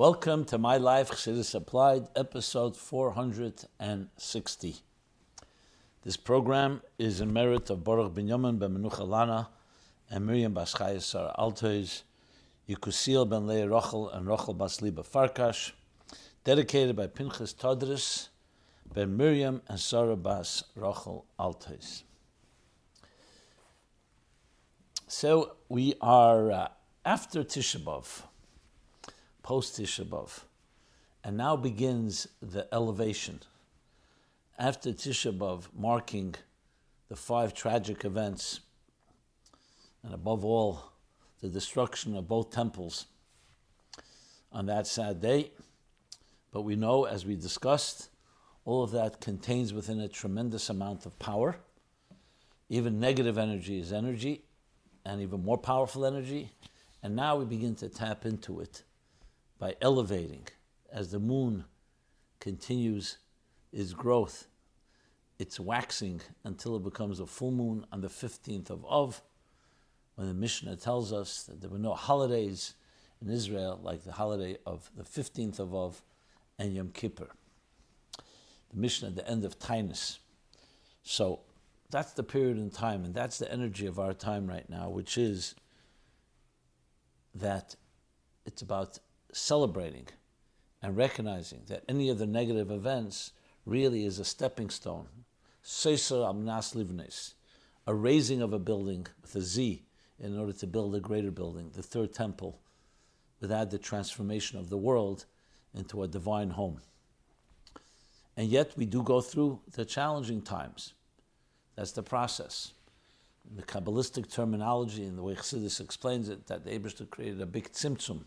Welcome to My Life Chassidus Applied, episode 460. This program is in merit of Baruch Binyamin ben Menucha Lana and Miriam Baschayes Sarah Altois, Yekusiel ben Leah Rochel and Rochel Bas Liba Farkash, dedicated by Pinchas Todris ben Miriam and Sarah Bas Rochel Altois. So we are uh, after Tisha B'Av post Tisha. And now begins the elevation. After Tisha B'Av, marking the five tragic events, and above all, the destruction of both temples on that sad day. But we know, as we discussed, all of that contains within a tremendous amount of power. Even negative energy is energy, and even more powerful energy. And now we begin to tap into it by elevating as the moon continues its growth. It's waxing until it becomes a full moon on the 15th of Av, when the Mishnah tells us that there were no holidays in Israel like the holiday of the 15th of Av and Yom Kippur. The Mishnah at the end of Tainus. So that's the period in time, and that's the energy of our time right now, which is that it's about celebrating and recognizing that any of the negative events really is a stepping stone. Seisar amnas livnes, a raising of a building with a Z in order to build a greater building, the third temple, without the transformation of the world into a divine home. And yet we do go through the challenging times. That's the process. The Kabbalistic terminology and the way Chassidus explains it, that the Abishter created a big tzimtzum,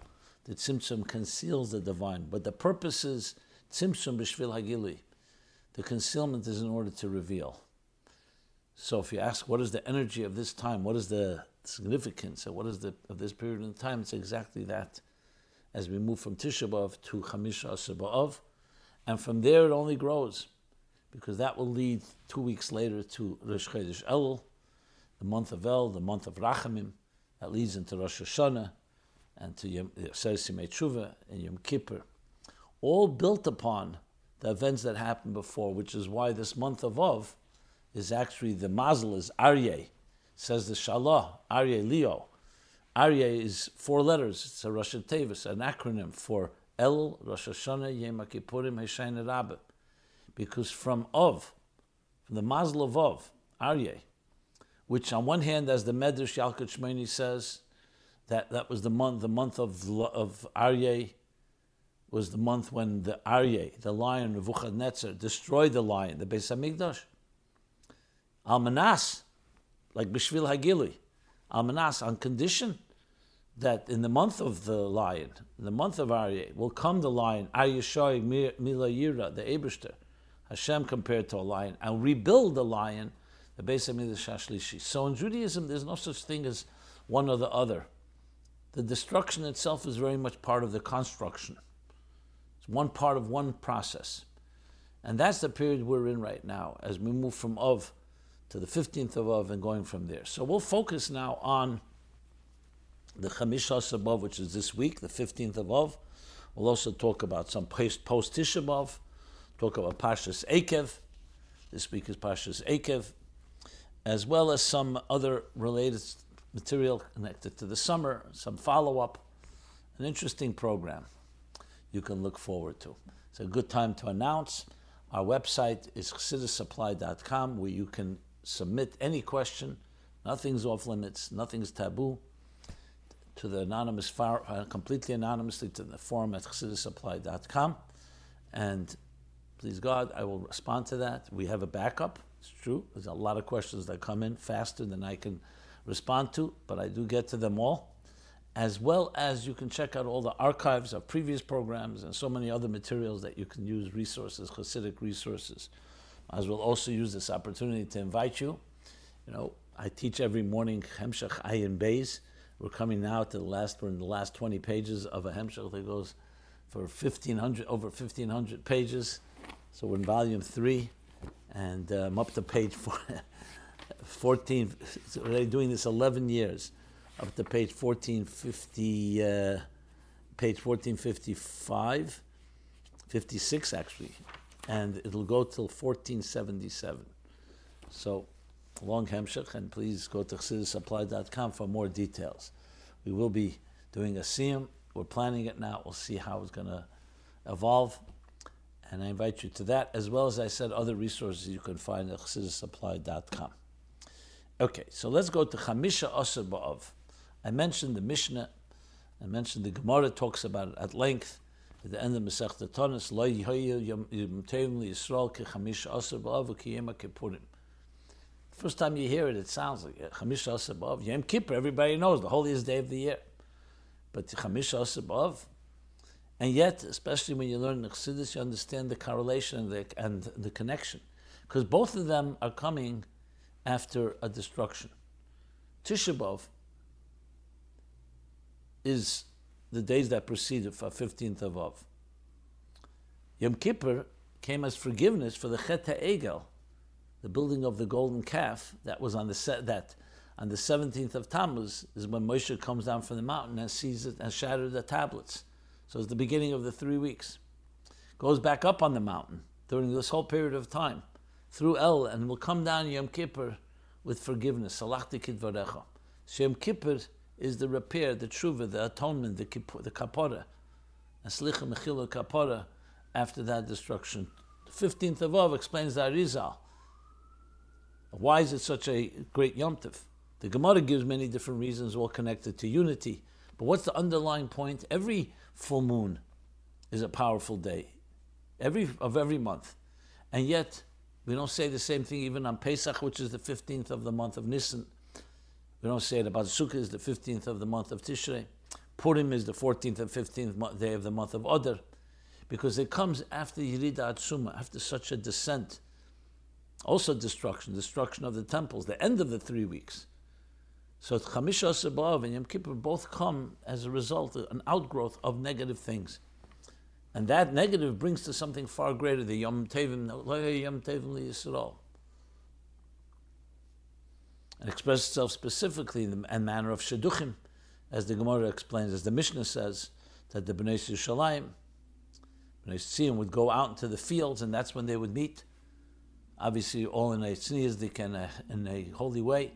the tzimtzum conceals the divine, but the purpose is tzimtzum b'shvil hagili. The concealment is in order to reveal. So if you ask what is the energy of this time, what is the significance, and what is the of this period in time, it's exactly that. As we move from Tisha B'av to Chamisha Asar and from there it only grows, because that will lead two weeks later to Rosh Chodesh Elul, the month of El, the month of Rachamim, that leads into Rosh Hashanah, and to Yom uh, Simei Tshuva and Yom Kippur, all built upon the events that happened before, which is why this month of Av is actually the mazel is Aryeh, says the Shalah, Aryeh Leo. Aryeh is four letters, it's a Rosh Tevis, an acronym for El, Rosh Hashanah, Yom Kippurim, Hoshana Rabbah. Because from Av, from the mazel of Av, Aryeh, which on one hand, as the Medrash Yalkut Shimoni says, that that was the month the month of of Aryeh was the month when the Aryeh, the lion Nebuchadnezzar, destroyed the lion, the Beis Hamikdash. Almanas, like Bishvil Hagili, Almanas, on condition that in the month of the lion, in the month of Aryeh, will come the lion, Aryeh Mila Yira, the Eberster, Hashem compared to a lion, and rebuild the lion, the Beis Hamikdash Shashlishi. So in Judaism, there's no such thing as one or the other the destruction itself is very much part of the construction. It's one part of one process. And that's the period we're in right now as we move from Of to the 15th of Of and going from there. So we'll focus now on the Chamisha Sabov, which is this week, the 15th of Of. We'll also talk about some post Tisha B'Av, talk about Pashas Eikev. This week is Pashas Eikev, as well as some other related material connected to the summer, some follow up, an interesting program you can look forward to. It's a good time to announce. Our website is chassidusapplied.com where you can submit any question. Nothing's off limits, nothing's taboo. To the anonymous, far, uh, completely anonymously to the forum at chassidusapplied.com. And please God, I will respond to that. We have a backup. It's true. There's a lot of questions that come in faster than I can respond to, but I do get to them all. As well as you can check out all the archives of previous programs and so many other materials that you can use, resources, Hasidic resources. As will also use this opportunity to invite you. You know, I teach every morning Hemshech Ayin Beis. We're coming now to the last, we're in the last 20 pages of a Hemshech that goes for 1500, over 1500 pages. So we're in volume three, and uh, I'm up to page four. 14, already doing this 11 years, up to page 1459. Uh, page 1455, 56 actually, and it'll go till 1477. So, long hemshech, and please go to chassidusapplied.com for more details. We will be doing a siyum. We're planning it now. We'll see how it's going to evolve. And I invite you to that, as well as I said, other resources you can find at chassidusapplied.com. Okay, so let's go to Chamisha Asr Ba'av. I mentioned the Mishnah, I mentioned the Gemara talks about it at length. At the end of Masech Tanis, Lo Yisrael Ki Chamisha Ba'av Ki Kippurim. First time you hear it, it sounds like Chamisha Asr Ba'av. Yom Kippur, everybody knows, the holiest day of the year. But Chamisha Asr Ba'av, and yet, especially when you learn the Chassidus, you understand the correlation and the, and the connection. Because both of them are coming after a destruction. Tisha B'Av is the days that preceded for 15th of Av. Yom Kippur came as forgiveness for the Chet Egel, the building of the golden calf that was on the set that on the 17th of Tammuz is when Moshe comes down from the mountain and sees it and shatters the tablets. So it's the beginning of the three weeks. Goes back up on the mountain during this whole period of time through El and will come down Yom Kippur with forgiveness. Salachti kidvarecha. So Yom Kippur is the repair, the tshuva, the atonement, the, the kapora. Aslicha mechila kapora after that destruction. The 15th of Av explains the Arizal. Why is it such a great Yom Tov? The Gemara gives many different reasons, all connected to unity. But what's the underlying point? Every full moon is a powerful day, every of every month, and yet we don't say the same thing even on Pesach, which is the fifteenth of the month of Nisan. We don't say it about Sukkah is the fifteenth of the month of Tishrei. Purim is the fourteenth and fifteenth day of the month of Adar, because it comes after Yerida Atzuma, after such a descent. Also destruction, destruction of the temples, the end of the three weeks. So Chamisha Sabav and Yom Kippur both come as a result, an outgrowth of negative things. And that negative brings to something far greater, the Yom Tevim, Yom Tevim Yisrael. It expresses itself specifically in the manner of Shidduchim, as the Gemara explains, as the Mishnah says, that the Bnei Yushalayim, Bnei Tziyim would go out into the fields, and that's when they would meet. Obviously, all in a tzniyazik and in a holy way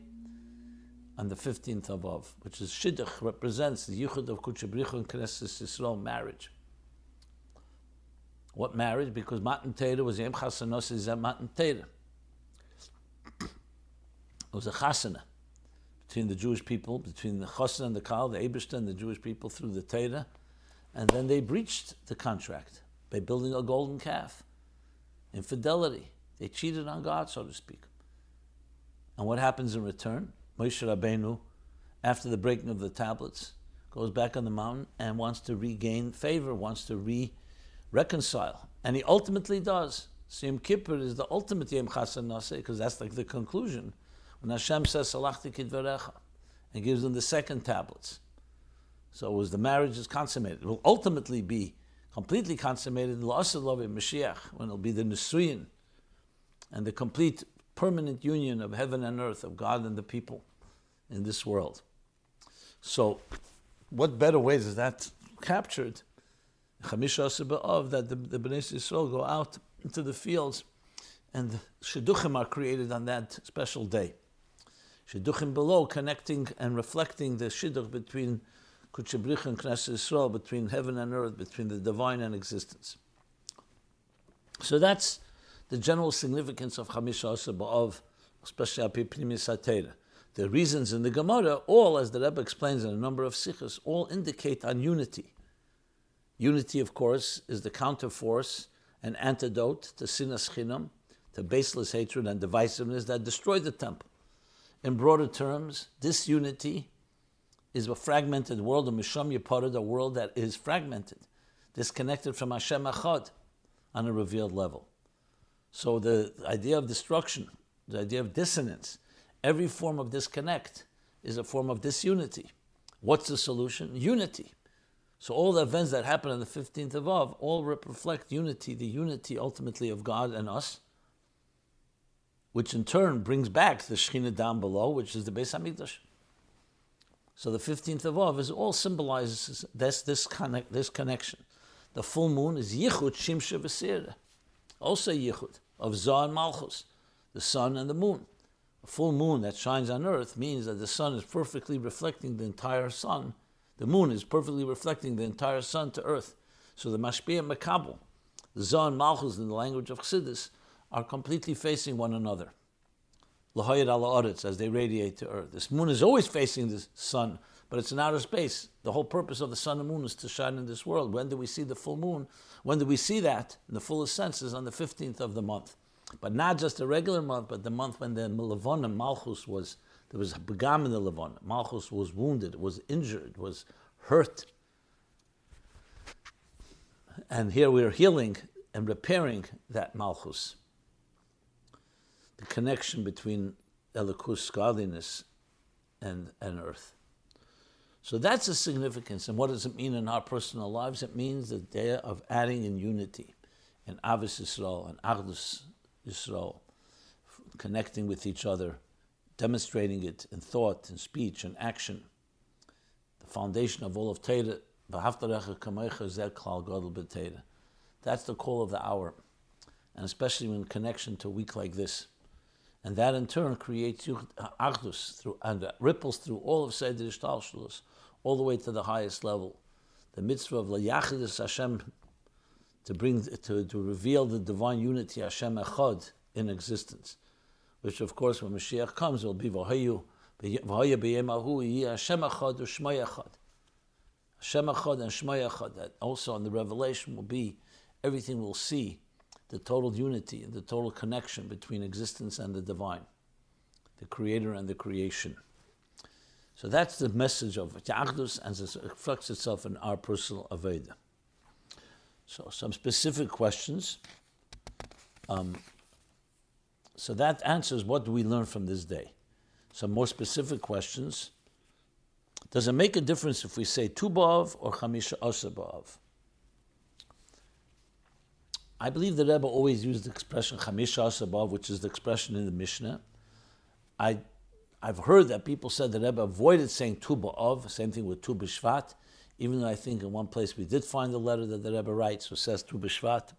on the 15th of Av, which is Shidduch, represents the Yichud of Kutchabrichu and Knesset Yisrael marriage. What marriage? Because Matan Torah was Yem Chasanos is Matan Torah. It was a chasana between the Jewish people, between the chasana and the kal, the Abishta and the Jewish people through the Torah, and then they breached the contract by building a golden calf. Infidelity. They cheated on God, so to speak. And what happens in return? Moshe Rabbeinu, after the breaking of the tablets, goes back on the mountain and wants to regain favor, wants to re reconcile. And he ultimately does. Yom Kippur is the ultimate Yom Chasan Naseh, because that's like the conclusion. When Hashem says, Salachti Kidvarecha, and gives them the second tablets. So as the marriage is consummated, it will ultimately be completely consummated in La'asalov Mashiach, when it'll be the Nisuyin and the complete permanent union of heaven and earth, of God and the people in this world. So, what better way is that captured? Chamisha of that the, the Bnei Yisrael go out into the fields, and shidduchim are created on that special day. Shidduchim below, connecting and reflecting the shidduch between Kutchabrich and Knesset Yisrael, between heaven and earth, between the divine and existence. So that's the general significance of Chamisha Ba'av, especially Api The reasons in the Gemara, all, as the Rebbe explains in a number of sikhs, all indicate on unity. Unity, of course, is the counterforce and antidote to sinas chinam, to baseless hatred and divisiveness that destroyed the temple. In broader terms, disunity is a fragmented world, a misham yiparad, a world that is fragmented, disconnected from Hashem Achad on a revealed level. So the idea of destruction, the idea of dissonance, every form of disconnect is a form of disunity. What's the solution? Unity. So all the events that happen on the 15th of Av all reflect unity, the unity ultimately of God and us, which in turn brings back the Shekhinah down below, which is the Beis Hamikdash. So the 15th of Av is all symbolizes this, this, connect, this connection. The full moon is Yichud Shimsha V'Sira, also Yichud, of Zah and Malchus, the sun and the moon. A full moon that shines on earth means that the sun is perfectly reflecting the entire sun. The moon is perfectly reflecting the entire sun to earth. So the Mashpia Makabel, the and Malchus in the language of Chassidus, are completely facing one another l'hoyed ala as they radiate to Earth. This moon is always facing the sun, but it's in outer space. The whole purpose of the sun and moon is to shine in this world. When do we see the full moon? When do we see that? In the fullest sense is on the 15th of the month. But not just a regular month, but the month when the Lavonim, Malchus was, there was Begam in the Lavonim. Malchus was wounded, was injured, was hurt. And here we are healing and repairing that Malchus the connection between Elikus, godliness, and, and earth. So that's the significance. And what does it mean in our personal lives? It means the day of adding in unity, in Avis Yisrael and Agdus Yisrael, connecting with each other, demonstrating it in thought, in speech, and action. The foundation of all of Torah, that's the call of the hour, and especially in connection to a week like this and that in turn creates achdus through and ripples through all of Seder Ishtalshalos, all the way to the highest level. The mitzvah of Layachidus Hashem to bring to, to reveal the divine unity Hashem Echad in existence, which of course when Mashiach comes will be Vahaya B'Yemahu Hashem Echad or Shmay Echad. Hashem and Echad. That also in the revelation will be everything we'll see the total unity, and the total connection between existence and the divine, the creator and the creation. So that's the message of Ta'achdus, and it reflects itself in our personal Aveda. So, some specific questions. Um, so that answers what do we learn from this day? Some more specific questions. Does it make a difference if we say Tu B'Av or Chamisha Asa B'Av? I believe the Rebbe always used the expression Chamisha Asabov, which is the expression in the Mishnah. I, I've heard that people said the Rebbe avoided saying Tu B'Av, same thing with Tu B'Shvat, even though I think in one place we did find a letter that the Rebbe writes which says Tu B'Shvat.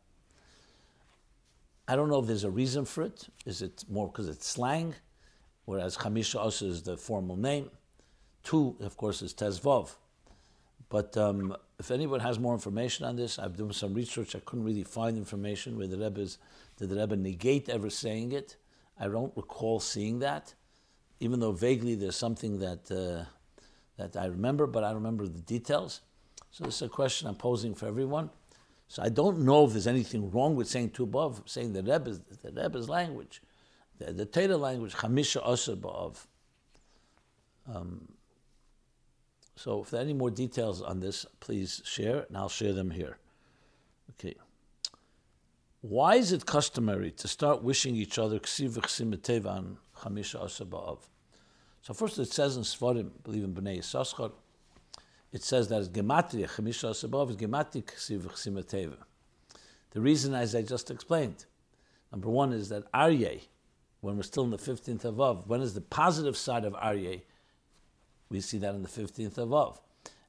I don't know if there's a reason for it. Is it more because it's slang, whereas Chamisha Asa is the formal name? Two, of course, is Tezvov. But um, if anyone has more information on this, I've done some research. I couldn't really find information where the Rebbe's, did the Rebbe negate ever saying it. I don't recall seeing that, even though vaguely there's something that, uh, that I remember, but I remember the details. So this is a question I'm posing for everyone. So I don't know if there's anything wrong with saying two above, saying the Rebbe's, the Rebbe's language, the, the Torah language, Chamisha Asr Ba'av. Um, so if there are any more details on this, please share, and I'll share them here. Okay. Why is it customary to start wishing each other ksiv chamisha asaba'av? So first it says in Svarim, believe in Bnei Yisachar, it says that it's gematria, chamisha asaba'av is gematria ksiv The reason, as I just explained, number one is that Aryeh, when we're still in the 15th of Av, when is the positive side of Aryeh? We see that in the 15th of Av.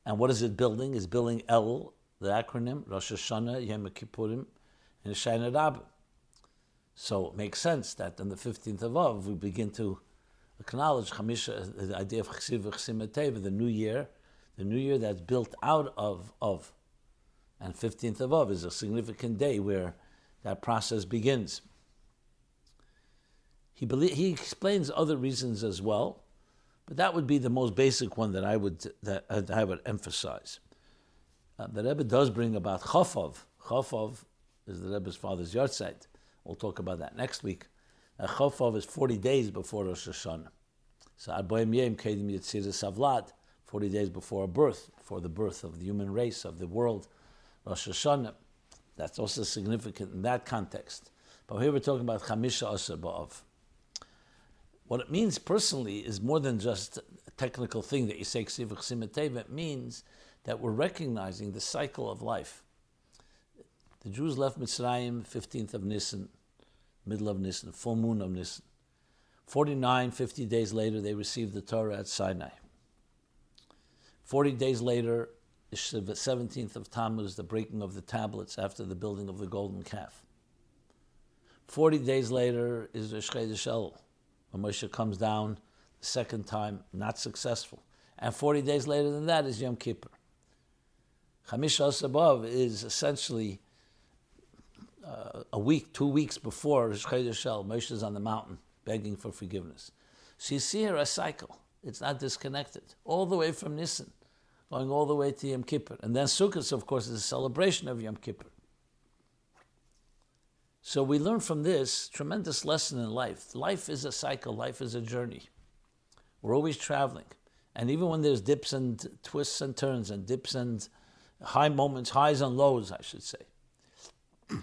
And what is it building? Is building El, the acronym, Rosh Hashanah, Yom Kippurim, and Shana Rabbah. So it makes sense that on the 15th of Av, we begin to acknowledge Chamisha, the idea of Chesiv the new year, the new year that's built out of Av. And 15th of Av is a significant day where that process begins. He, he explains other reasons as well. But that would be the most basic one that I would that I would emphasize. Uh, the Rebbe does bring about Chafov. Chafov is the Rebbe's father's yahrzeit. We'll talk about that next week. Uh, is 40 days before Rosh Hashanah. So Arboim Yem Kedim Yitzir Savlad, 40 days before birth, before the birth of the human race, of the world, Rosh Hashanah. That's also significant in that context. But here we're talking about Chamisha Ba'av. What it means personally is more than just a technical thing that you say It means that we're recognizing the cycle of life. The Jews left Mitzrayim 15th of Nisan, middle of Nisan, full moon of Nisan. 49, 50 days later, they received the Torah at Sinai. 40 days later, the 17th of Tammuz, the breaking of the tablets after the building of the golden calf. 40 days later is the when Moshe comes down the second time, not successful. And 40 days later than that is Yom Kippur. Chamisha above is essentially uh, a week, two weeks before Shchedesh. Moshe is on the mountain begging for forgiveness. So you see here a cycle. It's not disconnected. All the way from Nisan, going all the way to Yom Kippur. And then Sukkot, of course, is a celebration of Yom Kippur. So we learn from this tremendous lesson in life. Life is a cycle, life is a journey. We're always traveling. And even when there's dips and twists and turns and dips and high moments, highs and lows, I should say,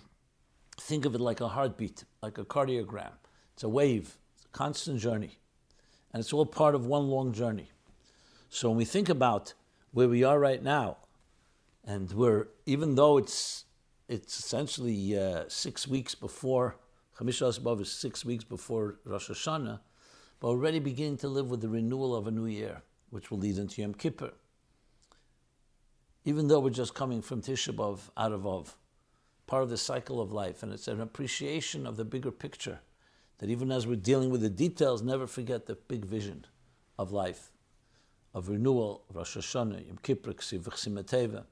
think of it like a heartbeat, like a cardiogram. It's a wave, it's a constant journey. And it's all part of one long journey. So when we think about where we are right now, and we're, even though it's it's essentially uh, six weeks before Chamisha Asbav is six weeks before Rosh Hashanah, but already beginning to live with the renewal of a new year, which will lead into Yom Kippur. Even though we're just coming from Tisha B'av out of Av, part of the cycle of life, and it's an appreciation of the bigger picture. That even as we're dealing with the details, never forget the big vision of life, of renewal, Rosh Hashanah, Yom Kippur, Ksiv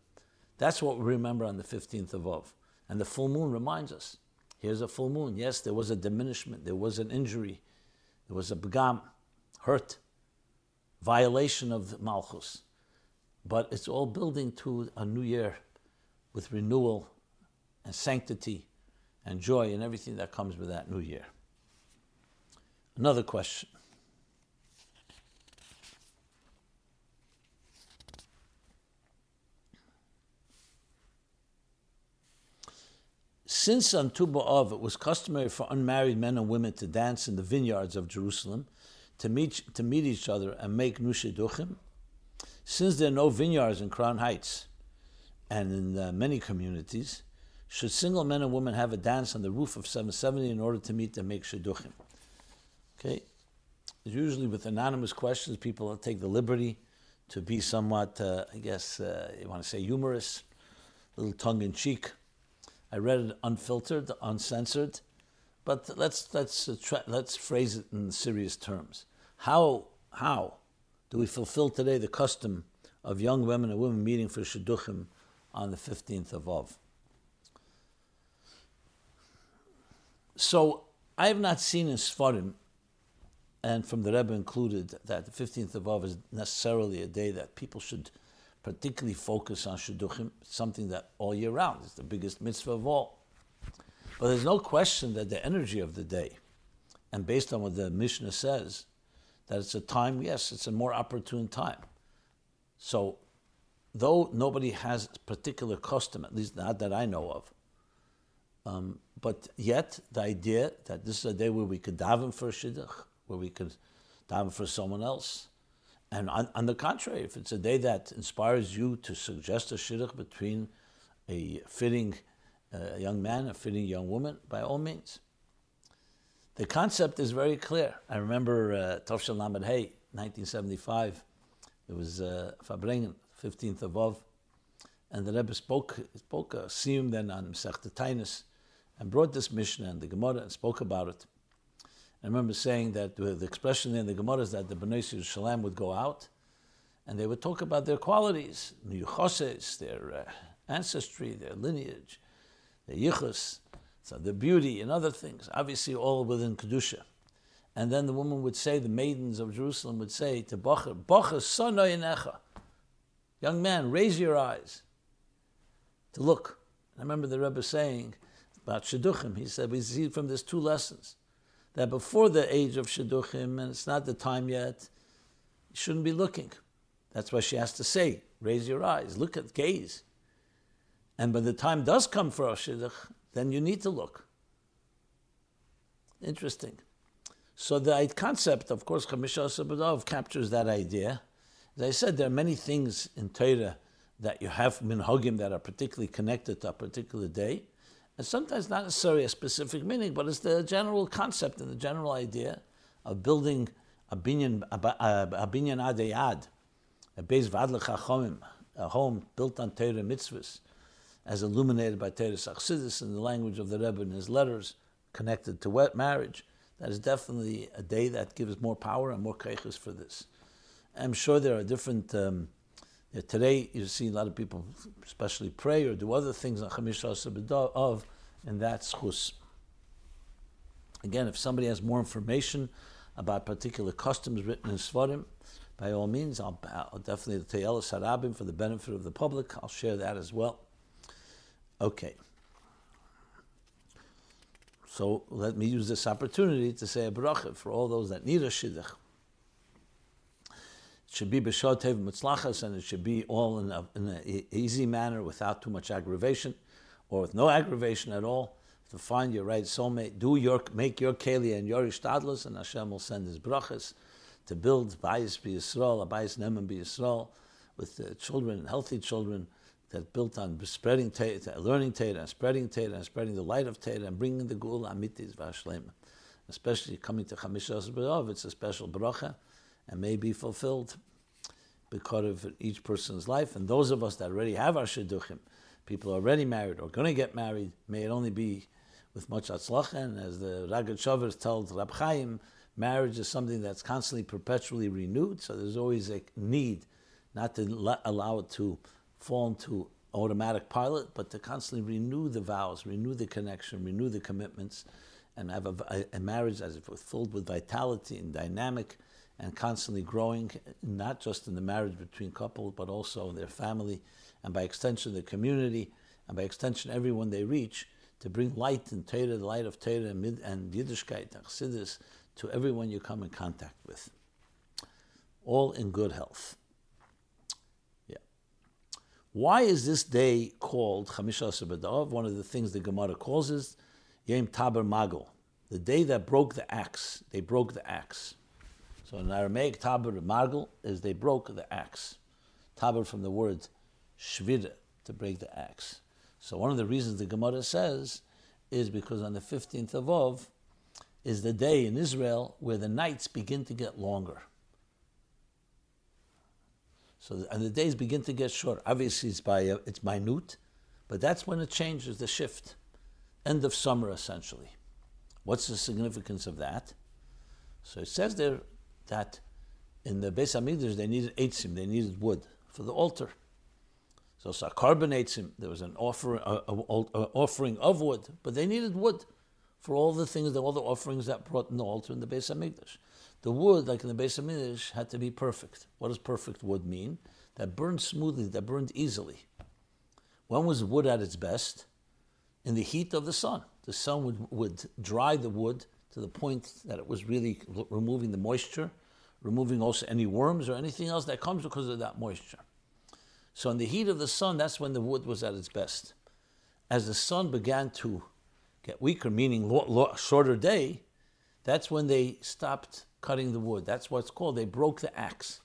that's what we remember on the 15th of Av. And the full moon reminds us. Here's a full moon. Yes, there was a diminishment, there was an injury, there was a begam, hurt, violation of Malchus. But it's all building to a new year with renewal and sanctity and joy and everything that comes with that new year. Another question. Since on Tu B'Av it was customary for unmarried men and women to dance in the vineyards of Jerusalem, to meet, to meet each other and make nushiduchim, since there are no vineyards in Crown Heights and in uh, many communities, should single men and women have a dance on the roof of 770 in order to meet and make shidduchim? Okay, usually with anonymous questions, people take the liberty to be somewhat, uh, I guess, uh, you want to say humorous, a little tongue in cheek. I read it unfiltered, uncensored, but let's let's uh, let's phrase it in serious terms. How how do we fulfill today the custom of young women and women meeting for shidduchim on the fifteenth of Av? So I have not seen in Sfarim, and from the Rebbe included, that the fifteenth of Av is necessarily a day that people should particularly focus on shidduchim, something that all year round is the biggest mitzvah of all. But there's no question that the energy of the day, and based on what the Mishnah says, that it's a time, yes, it's a more opportune time. So, though nobody has a particular custom, at least not that I know of, um, but yet the idea that this is a day where we could daven for a shidduch, where we could daven for someone else, and on, on, the contrary, if it's a day that inspires you to suggest a shidduch between a fitting uh, young man, a fitting young woman, by all means. The concept is very clear. I remember uh, Tovshel Lamed Hey, 1975. It was uh, Farbrengen, 15th of Av, and the Rebbe spoke, spoke a siyum then on Masechta Tainus, and brought this Mishnah and the Gemara and spoke about it. I remember saying that the, expression in the Gemara is that the Bnei Yerushalayim would go out and they would talk about their qualities, their uh, ancestry, their lineage, their yichus, so their beauty and other things, obviously all within Kedusha. And then the woman would say, the maidens of Jerusalem would say to Bacher, Bacher sonoyenecha, young man, raise your eyes to look. I remember the Rebbe saying about Shidduchim, he said, we see from this two lessons that before the age of Shidduchim, and it's not the time yet, you shouldn't be looking. That's why she has to say, raise your eyes, look at, gaze. And when the time does come for a Shidduch, then you need to look. Interesting. So the concept, of course, Chamisha Sabadov captures that idea. As I said, there are many things in Torah that you have minhagim that are particularly connected to a particular day. And sometimes not necessarily a specific meaning, but it's the general concept and the general idea of building a binyan, a, a, binyan adeyad, a Chachomim, a home built on Torah mitzvahs, as illuminated by Torah Sachsidis in the language of the Rebbe in his letters connected to wet marriage, that is definitely a day that gives more power and more keiches for this. I'm sure there are different. Um, today, you see a lot of people, especially pray or do other things on Chamisha of, and that's chus. Again, if somebody has more information about particular customs written in Svarim, by all means, I'll, I'll definitely tell Sarabim for the benefit of the public. I'll share that as well. Okay. So let me use this opportunity to say a bracha for all those that need a shidduch. Should be b'shotev mitzlachas, and it should be all in an easy manner without too much aggravation, or with no aggravation at all. To find your right soulmate, do your make your keli and your ishtadlus, and Hashem will send His brachas to build bayis b'Yisrael, bayis neman b'Yisrael, with children, healthy children that built on spreading Torah, learning Torah, and spreading Torah, and spreading the light of Torah, and bringing the Gula Amitis Vashlema. Especially coming to Chamisha B'Av, it's a special bracha, and may be fulfilled because of each person's life. And those of us that already have our shidduchim, people already married or going to get married, may it only be with much atzlacha. As the Ragat Shavers tells Rab Chaim, marriage is something that's constantly, perpetually renewed. So there's always a need not to allow it to fall into automatic pilot, but to constantly renew the vows, renew the connection, renew the commitments, and have a, a marriage that is filled with vitality and dynamic and constantly growing, not just in the marriage between couples, but also in their family, and by extension the community, and by extension everyone they reach, to bring light and Torah, the light of Torah and, and Yiddishkeit, Chassidus, to everyone you come in contact with. All in good health. Yeah. Why is this day called Chamisha Sabadav? One of the things the Gemara calls is Yom Taber Magol, the day that broke the axe. They broke the axe. So in Aramaic, Taber Magol is they broke the axe. Taber from the word Shvira, to break the axe. So one of the reasons the Gemara says is because on the 15th of Av is the day in Israel where the nights begin to get longer. So and the days begin to get short. Obviously, it's by uh, it's minute, but that's when it changes the shift. End of summer, essentially. What's the significance of that? So it says there that in the Beis Hamikdash they needed eitzim, they needed wood for the altar. So carbon eitzim, there was an offer, a, a, a, offering of wood, but they needed wood for all the things, all the offerings that brought in the altar in the Beis Hamikdash. The wood, like in the Beis Hamikdash, had to be perfect. What does perfect wood mean? That burned smoothly, that burned easily. When was wood at its best? In the heat of the sun. The sun would, would dry the wood to the point that it was really removing the moisture, removing also any worms or anything else that comes because of that moisture. So, in the heat of the sun, that's when the wood was at its best. As the sun began to get weaker, meaning lo- lo- shorter day, that's when they stopped cutting the wood. That's what's called. They broke the axe.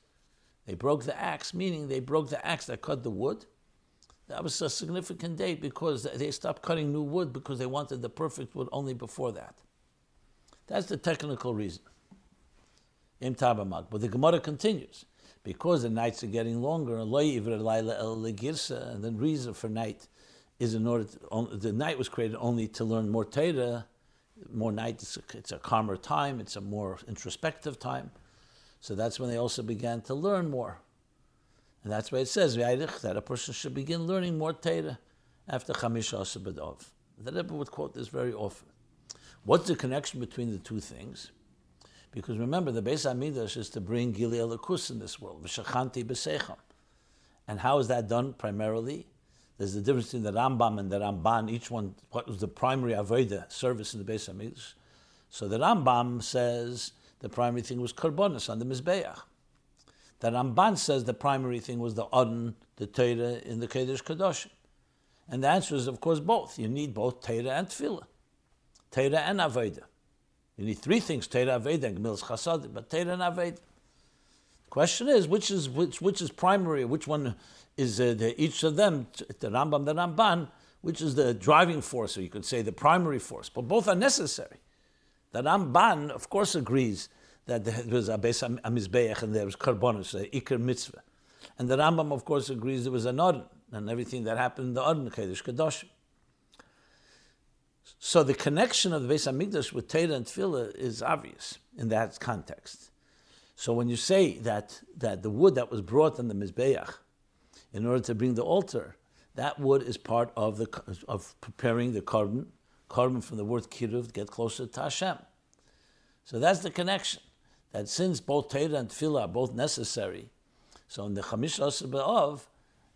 They broke the axe, meaning they broke the axe that cut the wood. That was a significant date because they stopped cutting new wood because they wanted the perfect wood only before that. That's the technical reason. Im Tabamag. But the Gemara continues. Because the nights are getting longer, and the reason for night is in order to, the night was created only to learn more Torah, more night, it's a, it's a calmer time, it's a more introspective time. So that's when they also began to learn more. And that's why it says that a person should begin learning more Torah after Chamisha Asabadov. The Rebbe would quote this very often. What's the connection between the two things? Because remember, the Beis Hamikdash is to bring Gili Elikus in this world, V'shachanti b'seicham. And how is that done primarily? There's a difference between the Rambam and the Ramban. Each one, what was the primary Avodah service in the Beis Hamikdash? So the Rambam says the primary thing was Karbonis on the Mizbeach. The Ramban says the primary thing was the Adon, the Torah in the Kedesh Kadosh. And the answer is, of course, both. You need both Torah and Tefillah. Torah and Avodah. You need three things, Torah, Avodah, and Gemilas Chasad, but Torah and Avodah. Question is, which is which, which is primary, which one is uh, the, each of them, the Rambam, the Ramban, which is the driving force, or you could say the primary force, but both are necessary. The Ramban, of course, agrees that there was a Beis Hamizbeach and there was Karbonis, the Iker Mitzvah. And the Rambam, of course, agrees there was an Aron, and everything that happened in the Aron, Kedesh Kedoshim. So the connection of the Beis Hamikdash with Torah and Tefillah is obvious in that context. So when you say that, that the wood that was brought on the Mizbeach in order to bring the altar, that wood is part of the of preparing the carbon, carbon from the word kiruv to get closer to Hashem. So that's the connection. That since both Torah and Tefillah are both necessary, so in the Chamish Asr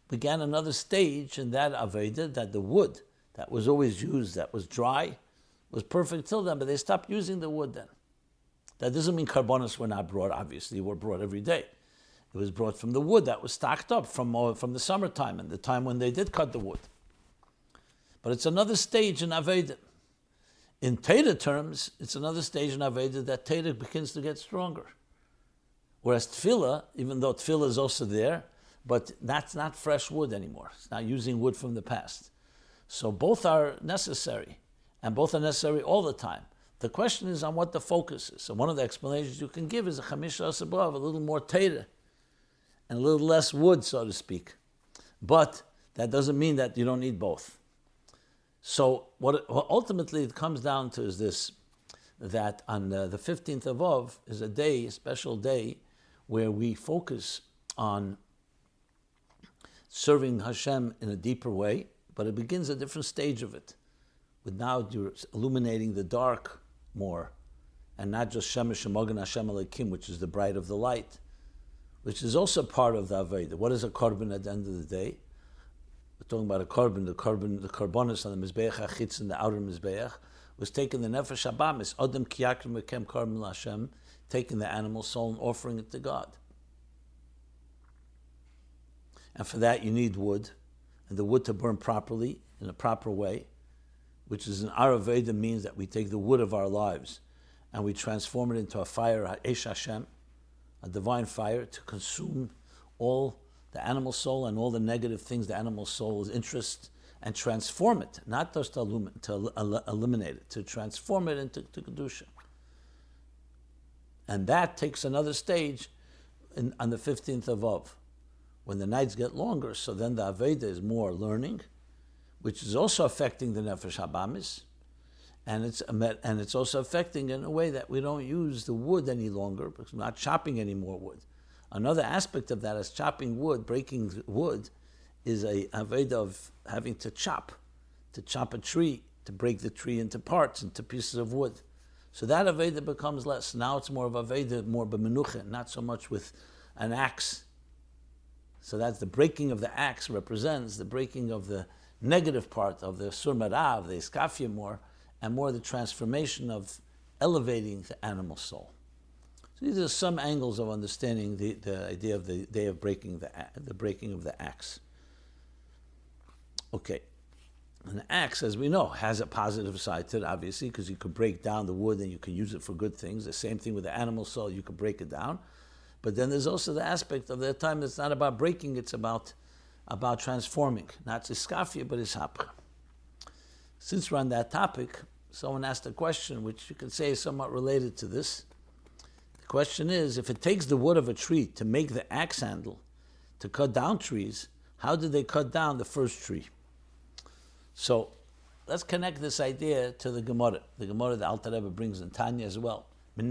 began another stage in that Aveda that the wood that was always used, that was dry, was perfect till then, but they stopped using the wood then. That doesn't mean carbonas were not brought, obviously, were brought every day. It was brought from the wood that was stacked up from, uh, from the summertime and the time when they did cut the wood. But it's another stage in Aveda. In Teda terms, it's another stage in Aveda that Teda begins to get stronger. Whereas Tefillah, even though Tefillah is also there, but that's not fresh wood anymore. It's not using wood from the past. So both are necessary, and both are necessary all the time. The question is on what the focus is. So one of the explanations you can give is a chamisha asabov, a little more teira, and a little less wood, so to speak. But that doesn't mean that you don't need both. So what, what ultimately it comes down to is this: that on the, the 15th of Av is a day, a special day, where we focus on serving Hashem in a deeper way, but it begins a different stage of it. With now you're illuminating the dark more, and not just Shemesh Shemogan Hashem Alekim, which is the bright of the light, which is also part of the Aveda. What is a korban at the end of the day? We're talking about a korban, the korban, the korbanos on the Mizbeach Achitz and the outer Mizbeach, was taking the Nefesh Abamis, Adam Kiyakrim Mekem Korban Hashem, taking the animal soul and offering it to God. And for that you need wood, and the wood to burn properly, in a proper way, which is an Araveda means that we take the wood of our lives and we transform it into a fire, Esh Hashem, a divine fire to consume all the animal soul and all the negative things the animal soul is interest and transform it, not just to, illumin- to el- eliminate it, to transform it into to Kedusha. And that takes another stage in, on the 15th of Av, when the nights get longer, so then the Aveda is more learning, which is also affecting the Nefesh Habamis, and it's, and it's also affecting in a way that we don't use the wood any longer, because we're not chopping any more wood. Another aspect of that is chopping wood, breaking wood, is a Aveda of having to chop, to chop a tree, to break the tree into parts, into pieces of wood. So that Aveda becomes less. Now it's more of Aveda, more b'menucha, not so much with an axe. So that's the breaking of the axe represents the breaking of the negative part of the surmara, of the iskafia more, and more the transformation of elevating the animal soul. So these are some angles of understanding the, the idea of the day of breaking the, the breaking of the axe. Okay. An axe, as we know, has a positive side to it, obviously, because you can break down the wood and you can use it for good things. The same thing with the animal soul, you can break it down. But then there's also the aspect of that time that's not about breaking, it's about, about transforming. Not iskafia, but ishapcha. Since we're on that topic, someone asked a question which you could say is somewhat related to this. The question is if it takes the wood of a tree to make the axe handle to cut down trees, how did they cut down the first tree? So let's connect this idea to the Gemara. The Gemara the Alter Rebbe brings in Tanya as well. So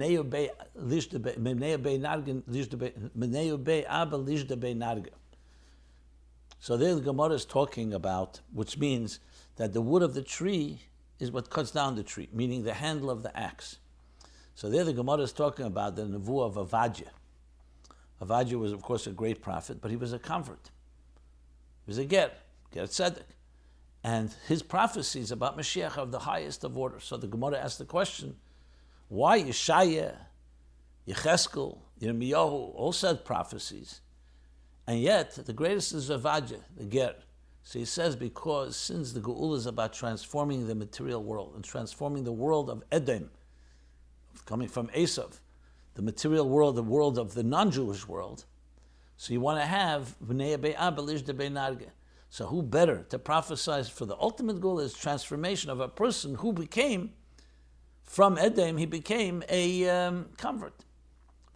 there the Gemara is talking about, which means that the wood of the tree is what cuts down the tree, meaning the handle of the axe. So there the Gemara is talking about the Nevuah of Avadja. Avadja was, of course, a great prophet, but he was a convert. He was a ger, ger tzedek and his prophecies about Mashiach are of the highest of order. So the Gemara asks the question, why Yeshaya, Yecheskel, Yirmiyahu all said prophecies, and yet the greatest is Zavadja, the Ger. So he says because since the Geula is about transforming the material world and transforming the world of Edom, coming from Esav, the material world, the world of the non-Jewish world, so you want to have Bnei Be'ab Narge so who better to prophesy for the ultimate goal is transformation of a person who became, from Edom, he became a um, convert.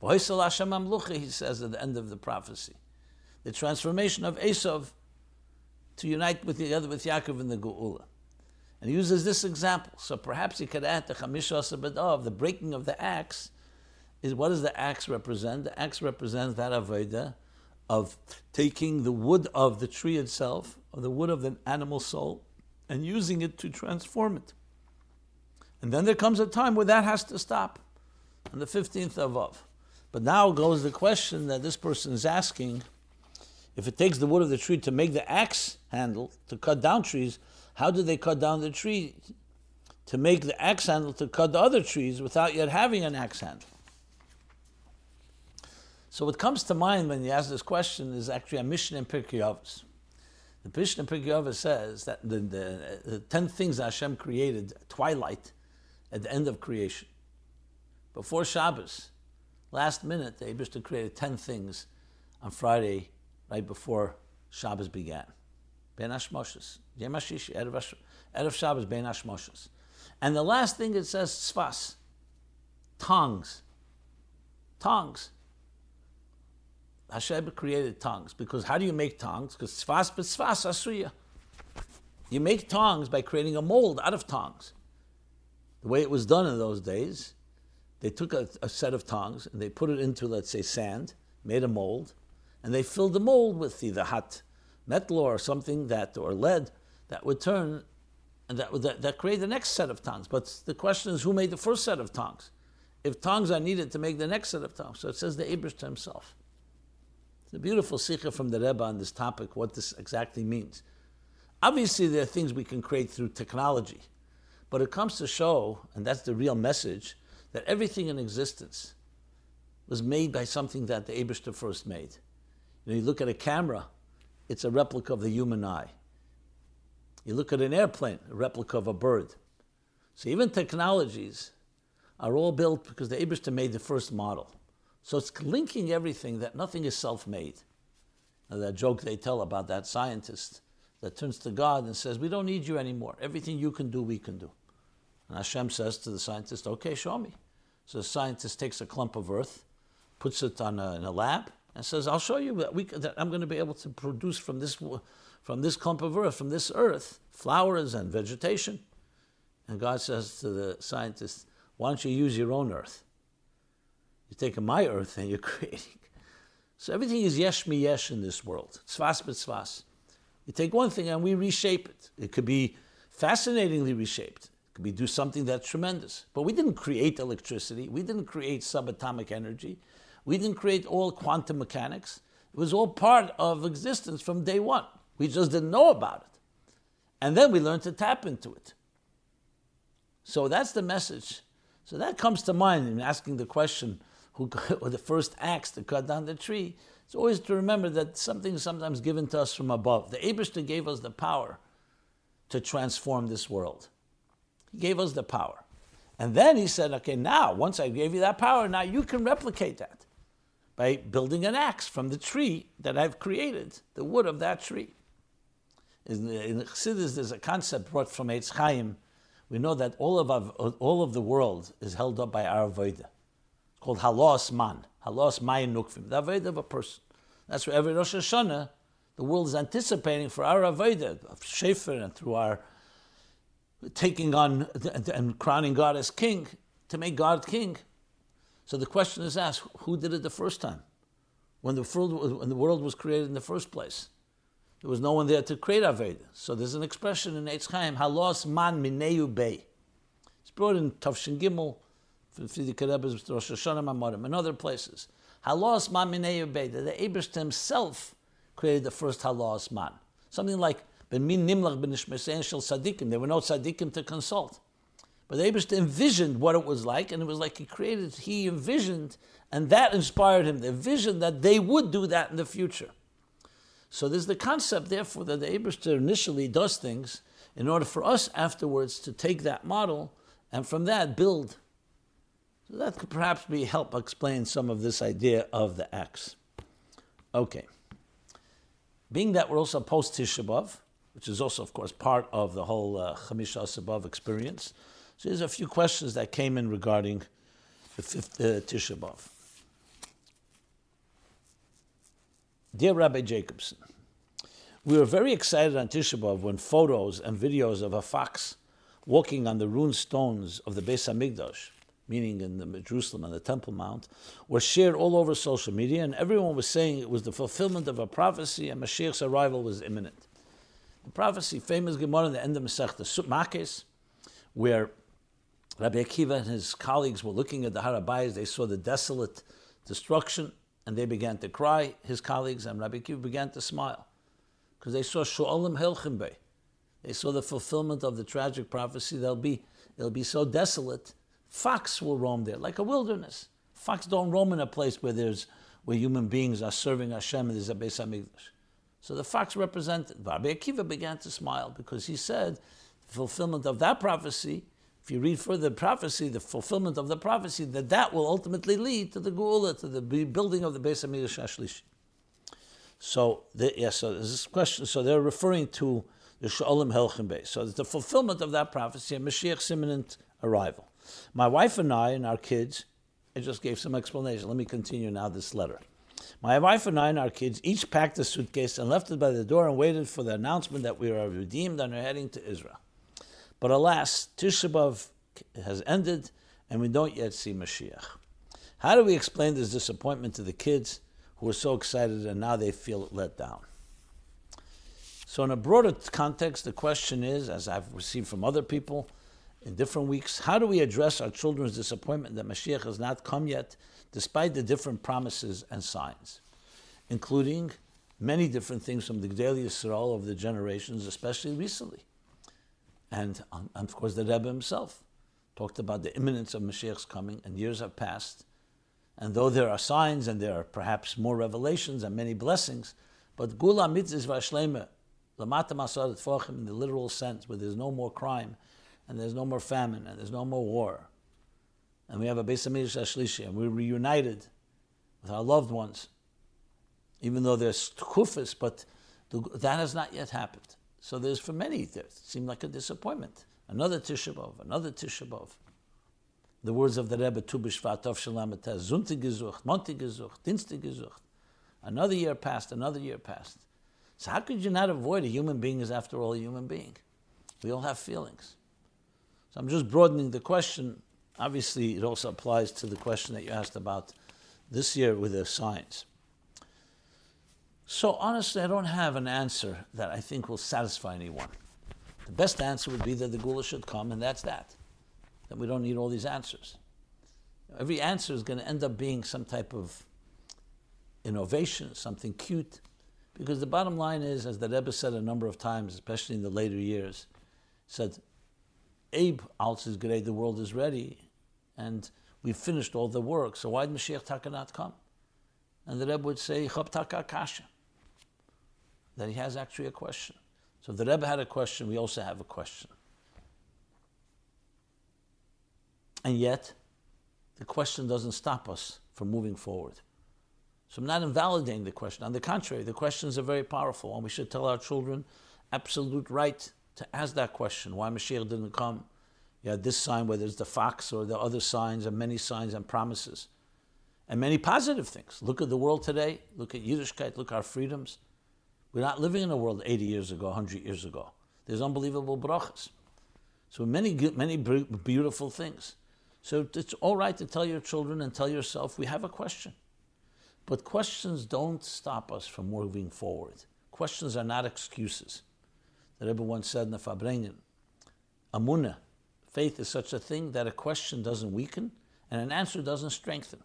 He says at the end of the prophecy. the transformation of Esav to unite with the other with Yaakov in the Geula. And he uses this example. So perhaps he could add the Chamisha the breaking of the axe, is what does the axe represent? The axe represents that Avodah of taking the wood of the tree itself, or the wood of the animal soul, and using it to transform it. And then there comes a time where that has to stop on the 15th of Av. But now goes the question that this person is asking if it takes the wood of the tree to make the axe handle to cut down trees, how do they cut down the tree to make the axe handle to cut the other trees without yet having an axe handle? So what comes to mind when you ask this question is actually a Mishnah in Pirkei Avos. The Mishnah in Pirkei Avos says that the, the, the, ten things Hashem created, twilight, at the end of creation. Before Shabbos, last minute, the Abishta created ten things on Friday, right before Shabbos began. Ben Hashishi, Erev Shabbos, Ben Hashmoshes. And the last thing it says, Tzfas, tongues. Tongues. Hashem created tongues because how do you make tongues? Because tzvas b'tzvas asuya. You make tongues by creating a mold out of tongues. The way it was done in those days, they took a, a set of tongues and they put it into, let's say, sand, made a mold, and they filled the mold with either hot metal or something that, or lead that would turn, and that, that, that create the next set of tongues. But the question is, who made the first set of tongues? If tongues are needed to make the next set of tongues, so it says the Abrish to himself. It's a beautiful sikha from the Rebbe on this topic, what this exactly means. Obviously, there are things we can create through technology, but it comes to show, and that's the real message, that everything in existence was made by something that the Abishter first made. You, know, you look at a camera, it's a replica of the human eye. You look at an airplane, a replica of a bird. So even technologies are all built because the Abishter made the first model. So it's linking everything that nothing is self made. That joke they tell about that scientist that turns to God and says, We don't need you anymore. Everything you can do, we can do. And Hashem says to the scientist, Okay, show me. So the scientist takes a clump of earth, puts it on a, in a lab, and says, I'll show you that, we, that I'm going to be able to produce from this, from this clump of earth, from this earth, flowers and vegetation. And God says to the scientist, Why don't you use your own earth? You're taking my earth and you're creating. So everything is yesh mi yesh in this world. Tzvas b'tzvas. You take one thing and we reshape it. It could be fascinatingly reshaped. It could be do something that's tremendous. But we didn't create electricity. We didn't create subatomic energy. We didn't create all quantum mechanics. It was all part of existence from day one. We just didn't know about it. And then we learned to tap into it. So that's the message. So that comes to mind in asking the question, who or the first axe to cut down the tree, it's always to remember that something is sometimes given to us from above. The Abishter gave us the power to transform this world. He gave us the power. And then he said, okay, now, once I gave you that power, now you can replicate that by building an axe from the tree that I've created, the wood of that tree. In, in Chassidus, there's a concept brought from Eitz Chaim. We know that all of, our, all of the world is held up by our Vodah called Halos Mayin. Halos Mayin Nukvim, the Aveda of a person. That's where every Rosh Hashanah, the world is anticipating for our Aveda of Shefer and through our taking on and crowning God as king to make God king. So the question is asked who did it the first time? When the, world, when the world was created in the first place. There was no one there to create Aveda. So there's an expression in Eitz Chaim, Halos Man Mineu Bey. It's brought in Tavshin Gimel, Frierdiker Rebbe's Rosh Hashanah Mamorim, and other places. Halos man minei Beda. The Abish himself created the first halos man. Something like ben min nimlach ben shel tzaddikim. There were no tzaddikim to consult. But the Abish envisioned what it was like, and it was like he created, he envisioned, and that inspired him, the vision that they would do that in the future. So there's the concept, therefore, that the Abishter initially does things in order for us afterwards to take that model and from that build so that could perhaps be help explain some of this idea of the axe. Okay. Being that we're also post Tisha which is also, of course, part of the whole uh, Chamisha Asar B'Av experience, so there's a few questions that came in regarding the fifth uh, B'Av. Dear Rabbi Jacobson, we were very excited on Tisha B'Av when photos and videos of a fox walking on the ruined stones of the Beis Hamikdash, meaning in the Jerusalem on the Temple Mount, was shared all over social media, and everyone was saying it was the fulfillment of a prophecy and Mashiach's arrival was imminent. The prophecy, famous Gemara in the end of Masechta Makos, where Rabbi Akiva and his colleagues were looking at the Har HaBayis, they saw the desolate destruction, and they began to cry, his colleagues, and Rabbi Akiva began to smile, because they saw Shu'alim Helchim They saw the fulfillment of the tragic prophecy. They'll be, it'll be so desolate, fox will roam there, like a wilderness. Fox don't roam in a place where there's where human beings are serving Hashem and there's a Beis Hamikdash. So the fox represented. Rabbi Akiva began to smile because he said, the fulfillment of that prophecy if you read further the prophecy, the fulfillment of the prophecy, that that will ultimately lead to the Geula, to the building of the Beis Hamikdash Ashlishi. So, the, so this question, so they're referring to the Shu'alim Helchim Beis. So the fulfillment of that prophecy and Mashiach's imminent arrival. My wife and I and our kids, I just gave some explanation. Let me continue now this letter. My wife and I and our kids each packed a suitcase and left it by the door and waited for the announcement that we are redeemed and are heading to Israel. But alas, Tisha B'Av has ended and we don't yet see Mashiach. How do we explain this disappointment to the kids who are so excited and now they feel let down? So, in a broader context, the question is, as I've received from other people in different weeks, how do we address our children's disappointment that Mashiach has not come yet, despite the different promises and signs, including many different things from the Gedolei Yisrael of the generations, especially recently? And, um, and of course, the Rebbe himself talked about the imminence of Mashiach's coming, and years have passed. And though there are signs and there are perhaps more revelations and many blessings, but Gula mitzvah vashlema, lamata masarat fochim in the literal sense, where there's no more crime, and there's no more famine, and there's no more war, and we have a Beis Ashlishi, and we're reunited with our loved ones, even though there's kufis, but that has not yet happened. So there's for many, there seemed like a disappointment. Another Tisha B'Av, another Tisha B'Av. The words of the Rebbe, Tu B'Shvat Tov Zunti gesucht, Monti gesucht, Dienste gesucht. Another year passed, another year passed. So how could you not avoid a human being is after all a human being? We all have feelings. So I'm just broadening the question. Obviously, it also applies to the question that you asked about this year with the signs. So honestly, I don't have an answer that I think will satisfy anyone. The best answer would be that the Geula should come, and that's that. That we don't need all these answers. Every answer is going to end up being some type of innovation, something cute. Because the bottom line is, as the Rebbe said a number of times, especially in the later years, said, Abe is great, the world is ready, and we've finished all the work, so why did Mashiach Taka not come? And the Rebbe would say, Chab Taka Kasha that he has actually a question. So the Rebbe had a question, we also have a question. And yet, the question doesn't stop us from moving forward. So I'm not invalidating the question. On the contrary, the questions are very powerful, and we should tell our children absolute right to ask that question. Why Mashiach didn't come? You had this sign, whether it's the fox or the other signs, and many signs and promises, and many positive things. Look at the world today. Look at Yiddishkeit. Look at our freedoms. We're not living in a world 80 years ago, 100 years ago. There's unbelievable brachas. So many, many beautiful things. So it's all right to tell your children and tell yourself, we have a question. But questions don't stop us from moving forward. Questions are not excuses. The Rebbe once said in the Farbrengen, Amunah, faith is such a thing that a question doesn't weaken and an answer doesn't strengthen.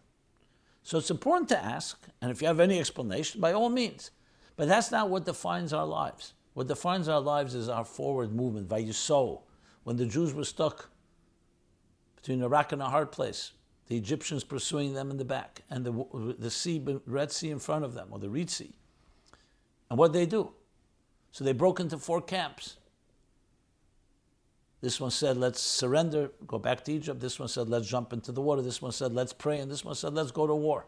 So it's important to ask, and if you have any explanation, by all means. But that's not what defines our lives. What defines our lives is our forward movement, Vayisol. When the Jews were stuck between a rock and a hard place, the Egyptians pursuing them in the back, and the, the sea, Red Sea in front of them, or the Reed Sea. And what they do? So they broke into four camps. This one said, let's surrender, go back to Egypt. This one said, let's jump into the water. This one said, let's pray. And this one said, let's go to war.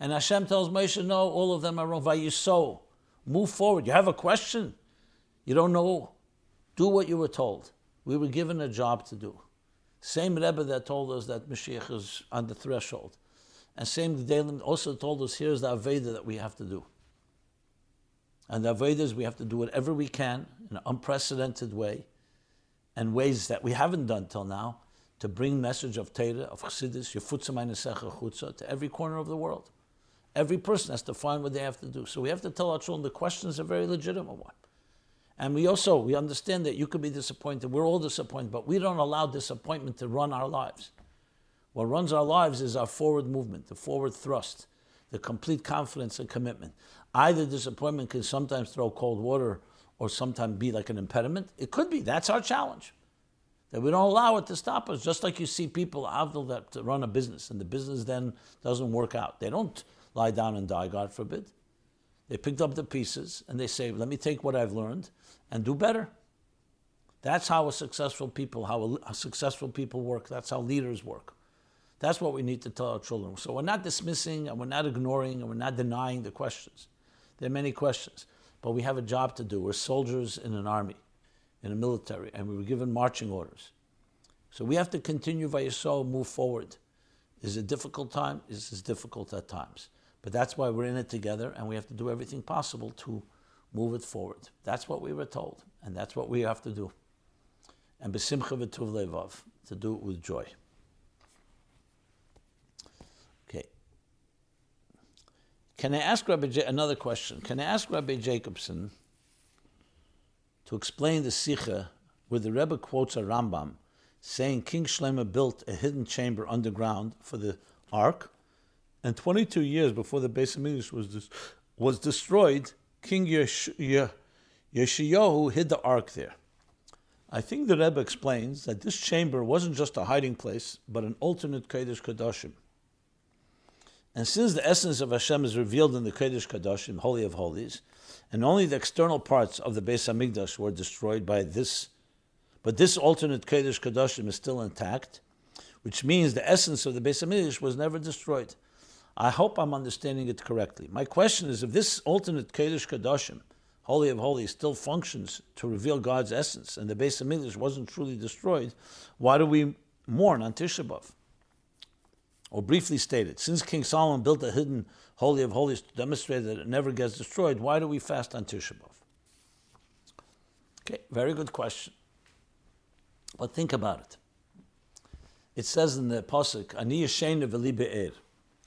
And Hashem tells Moshe, no, all of them are wrong. Vayiso. Move forward. You have a question. You don't know. Do what you were told. We were given a job to do. Same Rebbe that told us that Mashiach is on the threshold. And same Gedalim also told us here's the Aveda that we have to do. And the Vedas, we have to do whatever we can in an unprecedented way and ways that we haven't done till now to bring message of Torah, of Chassidus, Chutza, to every corner of the world. Every person has to find what they have to do. So we have to tell our children the question is a very legitimate one. And we also, we understand that you could be disappointed. We're all disappointed, but we don't allow disappointment to run our lives. What runs our lives is our forward movement, the forward thrust, the complete confidence and commitment. Either disappointment can sometimes throw cold water or sometimes be like an impediment. It could be. That's our challenge. That we don't allow it to stop us. Just like you see people out that run a business and the business then doesn't work out. They don't lie down and die, God forbid. They picked up the pieces and they say, let me take what I've learned and do better. That's how successful people, how a successful people work. That's how leaders work. That's what we need to tell our children. So we're not dismissing and we're not ignoring and we're not denying the questions. There are many questions, but we have a job to do. We're soldiers in an army, in a military, and we were given marching orders. So we have to continue Vayisol, move forward. Is it a difficult time? This Is difficult at times? But that's why we're in it together, and we have to do everything possible to move it forward. That's what we were told, and that's what we have to do. And besimcha v'tuv levav, to do it with joy. Okay. Can I ask Rabbi J- another question? Can I ask Rabbi Jacobson to explain the Sikha where the Rebbe quotes a Rambam saying King Shlomo built a hidden chamber underground for the ark, and 22 years before the Beis Hamikdash was, was destroyed, King Yeshayahu hid the ark there. I think the Rebbe explains that this chamber wasn't just a hiding place, but an alternate Kodesh Kodashim. And since the essence of Hashem is revealed in the Kodesh Kodashim, Holy of Holies, and only the external parts of the Beis Hamikdash were destroyed by this, but this alternate Kodesh Kodashim is still intact, which means the essence of the Beis Hamikdash was never destroyed. I hope I'm understanding it correctly. My question is if this alternate Kodesh Kadoshim, Holy of Holies, still functions to reveal God's essence and the Beis Hamikdash wasn't truly destroyed, why do we mourn on Tisha B'Av? Or briefly stated, since King Solomon built a hidden Holy of Holies to demonstrate that it never gets destroyed, why do we fast on Tisha B'Av? Okay, very good question. But think about it. It says in the Pasuk, Ani Yeshena v'li be'er.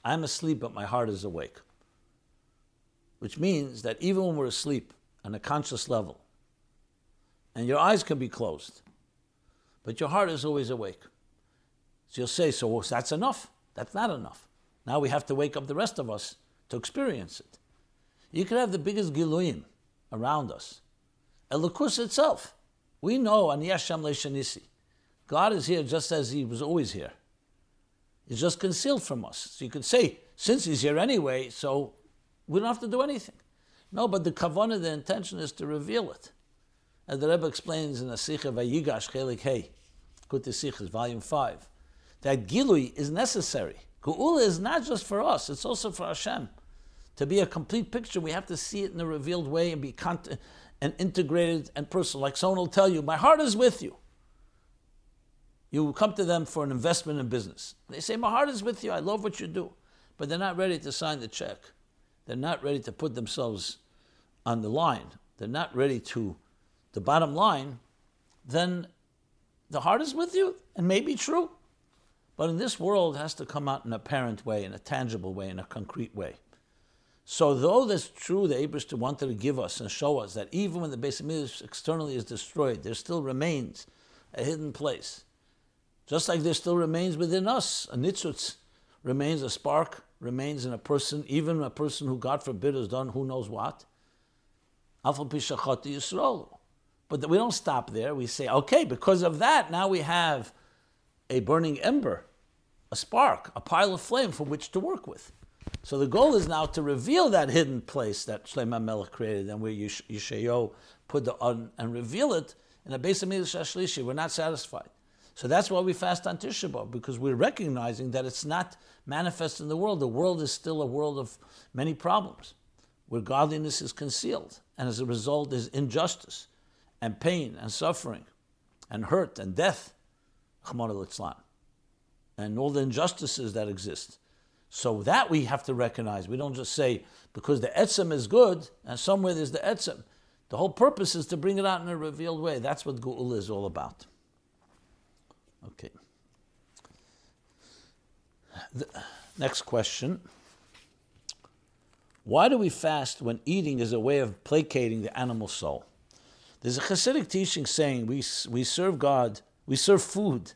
I'm asleep, but my heart is awake. Which means that even when we're asleep on a conscious level, and your eyes can be closed, but your heart is always awake. So you'll say, so that's enough. That's not enough. Now we have to wake up the rest of us to experience it. You could have the biggest giluim around us. Elokus itself. We know Ani Hashem Leishanisi. God is here just as He was always here. He's just concealed from us. So you could say, since he's here anyway, so we don't have to do anything. No, but the kavanah, the intention is to reveal it. As the Rebbe explains in the Sikha Vayigash Chelik Hey, Kutei Sichas, volume 5, that Gilui is necessary. Geula is not just for us, it's also for Hashem. To be a complete picture, we have to see it in a revealed way and be con- and integrated and personal. Like someone will tell you, My heart is with you. You come to them for an investment in business. They say, My heart is with you. I love what you do. But they're not ready to sign the check. They're not ready to put themselves on the line. They're not ready to, the bottom line, then the heart is with you and may be true. But in this world, it has to come out in a apparent way, in a tangible way, in a concrete way. So, though that's true, the Abishter wanted to give us and show us that even when the Beis Hamikdash externally is destroyed, there still remains a hidden place just like there still remains within us a nitzutz, remains a spark, remains in a person, even a person who, God forbid, has done who knows what. But we don't stop there. We say, okay, because of that, now we have a burning ember, a spark, a pile of flame from which to work with. So the goal is now to reveal that hidden place that Shlomo Melech created and where Yeshayo put the on and reveal it in a base of Shlishi. We're not satisfied. So that's why we fast on Tisha B'Av, because we're recognizing that it's not manifest in the world. The world is still a world of many problems, where godliness is concealed. And as a result, there's injustice and pain and suffering and hurt and death, and all the injustices that exist. So that we have to recognize. We don't just say because the etzem is good and somewhere there's the etzem. The whole purpose is to bring it out in a revealed way. That's what Geula is all about. Okay. The next question. Why do we fast when eating is a way of placating the animal soul? There's a Hasidic teaching saying we, we serve God, we serve food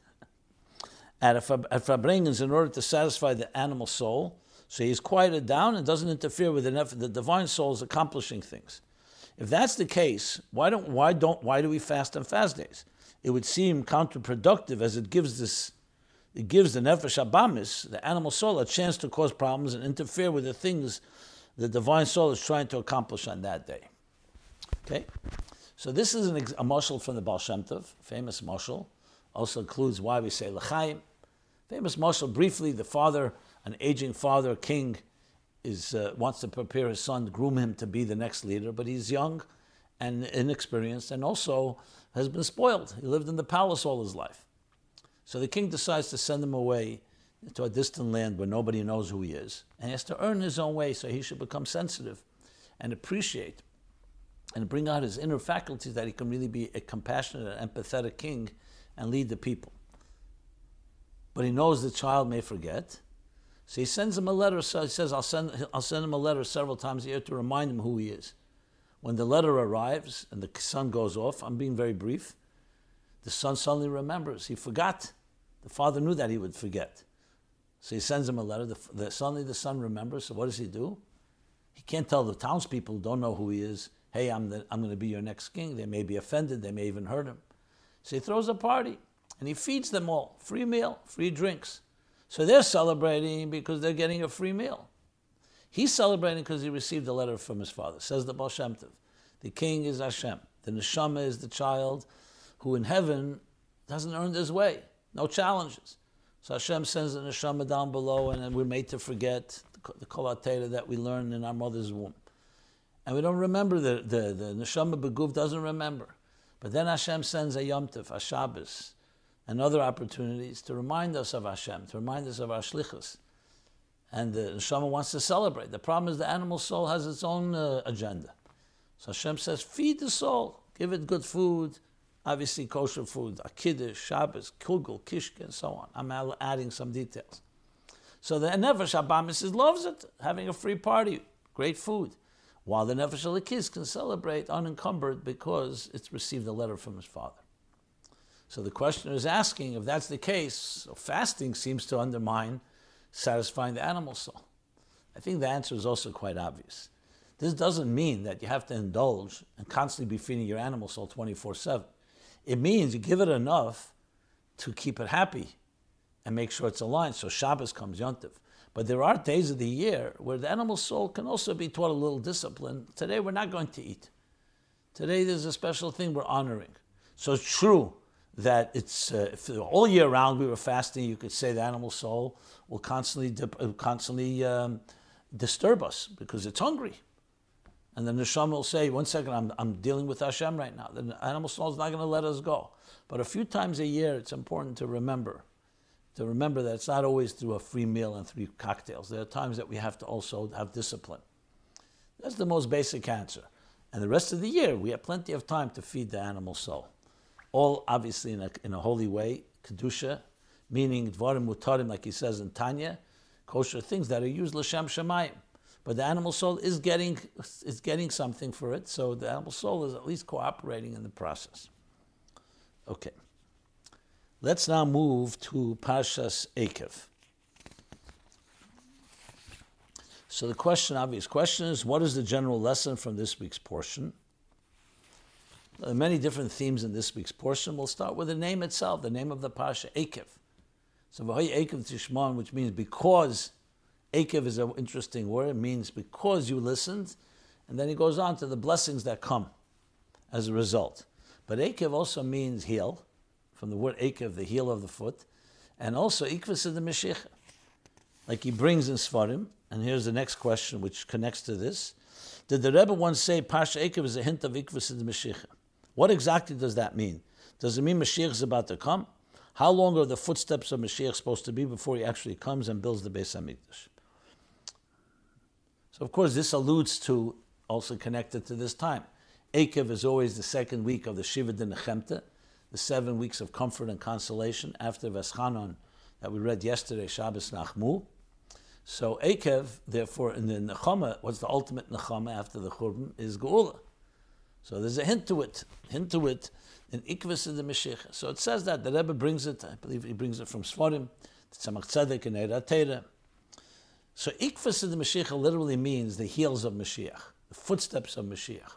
at, a, at Farbrengens in order to satisfy the animal soul. So he's quieted down and doesn't interfere with the, the divine soul is accomplishing things. If that's the case, why don't why don't why do we fast on fast days? It would seem counterproductive as it gives this it gives the nefesh abamis, the animal soul, a chance to cause problems and interfere with the things the divine soul is trying to accomplish on that day. Okay, so this is an, a mashal from the Baal Shem Tov, famous mashal. Also includes why we say l'chaim. Famous mashal. Briefly, the father, an aging father, king, is uh, wants to prepare his son, groom him to be the next leader, but he's young and inexperienced, and also has been spoiled. He lived in the palace all his life. So the king decides to send him away to a distant land where nobody knows who he is. And he has to earn his own way, so he should become sensitive and appreciate and bring out his inner faculties that he can really be a compassionate and empathetic king and lead the people. But he knows the child may forget. So he sends him a letter. So he says, I'll send, I'll send him a letter several times a year to remind him who he is. When the letter arrives and the son goes off, I'm being very brief, the son suddenly remembers. He forgot. The father knew that he would forget. So he sends him a letter. The, the, suddenly the son remembers. So what does he do? He can't tell the townspeople don't know who he is, hey, I'm, the, I'm going to be your next king. They may be offended. They may even hurt him. So he throws a party and he feeds them all free meal, free drinks. So they're celebrating because they're getting a free meal. He's celebrating because he received a letter from his father. Says the Baal Shem Tov. The king is Hashem. The neshama is the child who in heaven doesn't earn his way. No challenges. So Hashem sends the neshama down below, and we're made to forget the kol that we learned in our mother's womb. And we don't remember the, the, the neshama beguf doesn't remember. But then Hashem sends a Yom Tov, a Shabbos, and other opportunities to remind us of Hashem, to remind us of our shlichus. And the neshama wants to celebrate. The problem is the animal soul has its own uh, agenda. So Hashem says, feed the soul, give it good food, obviously kosher food, Kiddush, Shabbos, Kugel, Kishke, and so on. I'm adding some details. So the Nefesh Abamis loves it, having a free party, great food while the Nefesh Elikis can celebrate unencumbered because it's received a letter from his father. So the questioner is asking if that's the case, fasting seems to undermine satisfying the animal soul. I think the answer is also quite obvious. This doesn't mean that you have to indulge and constantly be feeding your animal soul 24 7. It means you give it enough to keep it happy and make sure it's aligned. So Shabbos comes Yontif. But there are days of the year where the animal soul can also be taught a little discipline. Today we're not going to eat. Today there's a special thing we're honoring. So it's true that it's uh, all year round we were fasting, you could say the animal soul will constantly dip, uh, constantly um, disturb us because it's hungry. And the neshama will say, one second, I'm, I'm dealing with Hashem right now. The animal soul is not going to let us go. But a few times a year, it's important to remember to remember that it's not always through a free meal and three cocktails. There are times that we have to also have discipline. That's the most basic answer. And the rest of the year, we have plenty of time to feed the animal soul. All obviously in a, in a holy way, Kedusha, meaning Dvarim Mutarim, like he says in Tanya, kosher things that are used L'Shem Shemayim. But the animal soul is getting, is getting something for it, so the animal soul is at least cooperating in the process. Okay. Let's now move to Pashas Eikev. So the question, obvious question is, what is the general lesson from this week's portion? Are many different themes in this week's portion. We'll start with the name itself, the name of the Pasha, Eikev. So Vahay Akev Tishman, which means because, Akev is an interesting word, it means because you listened, and then he goes on to the blessings that come as a result. But Akev also means heel, from the word Ekev, the heel of the foot, and also Ikvas of the Mashiach. Like he brings in Svarim, and here's the next question which connects to this. Did the Rebbe once say Pasha Eikev is a hint of Ikvas of the Mashiach? What exactly does that mean? Does it mean Mashiach is about to come? How long are the footsteps of Mashiach supposed to be before he actually comes and builds the Beis Hamikdash? So, of course, this alludes to, also connected to this time. Eikev is always the second week of the Shiva de the seven weeks of comfort and consolation after Veschanon that we read yesterday, Shabbos Nachmu. So Eikev, therefore, in the Nechama, what's the ultimate Nechama after the Churban, is Geula. So there's a hint to it, hint to it in Ikvis of the Mashiach. So it says that, the Rebbe brings it, I believe he brings it from Sfarim, Tzemach Tzedek and Eira So Ikvis of the Mashiach literally means the heels of Mashiach, the footsteps of Mashiach.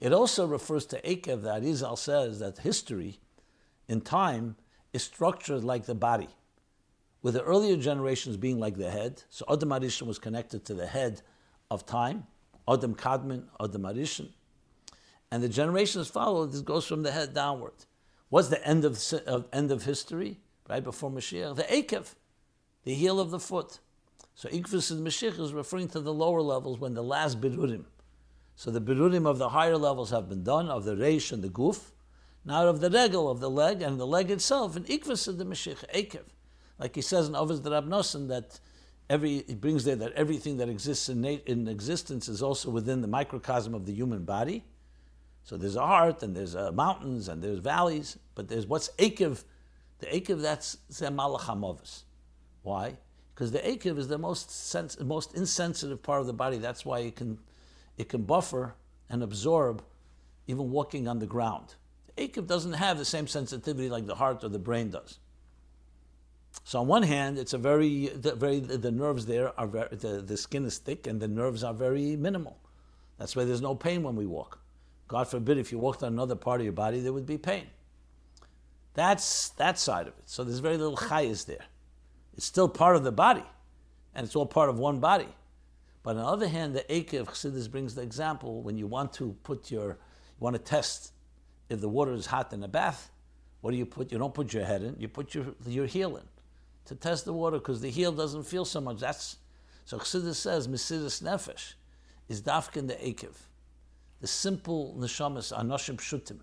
It also refers to Akev that Izal says that history in time is structured like the body, with the earlier generations being like the head. So Adam Arishan was connected to the head of time, Adam Kadmon, Adam Arishan. And the generations followed, this goes from the head downward. What's the end of, of end of history? Right before Mashiach? The Akev, the heel of the foot. So Ikvis and Mashiach is referring to the lower levels when the last Birurim, so the birurim of the higher levels have been done, of the reish and the guf, now of the regel, of the leg, and the leg itself, and ikvas of the Mashiach, ekev. Like he says in Avos the Rabnosan that every, he brings there that everything that exists in, in existence is also within the microcosm of the human body. So there's a heart, and there's uh, mountains, and there's valleys, but there's what's ekev. The ekev, that's malach Why? Because the ekev is the most, sens- most insensitive part of the body. That's why it can it can buffer and absorb even walking on the ground. The Akev doesn't have the same sensitivity like the heart or the brain does. So on one hand, it's a very, the, very the nerves there are very, the, the skin is thick and the nerves are very minimal. That's why there's no pain when we walk. God forbid if you walked on another part of your body, there would be pain. That's that side of it. So there's very little chayas there. It's still part of the body, and it's all part of one body. But on the other hand, the Ekev Chassidus brings the example when you want to put your, you want to test if the water is hot in a bath, what do you put? You don't put your head in, you put your, your heel in to test the water because the heel doesn't feel so much. That's So Chassidus says, Mesidus Nefesh is dafkin the Ekev. The simple neshamas, anoshim shutim.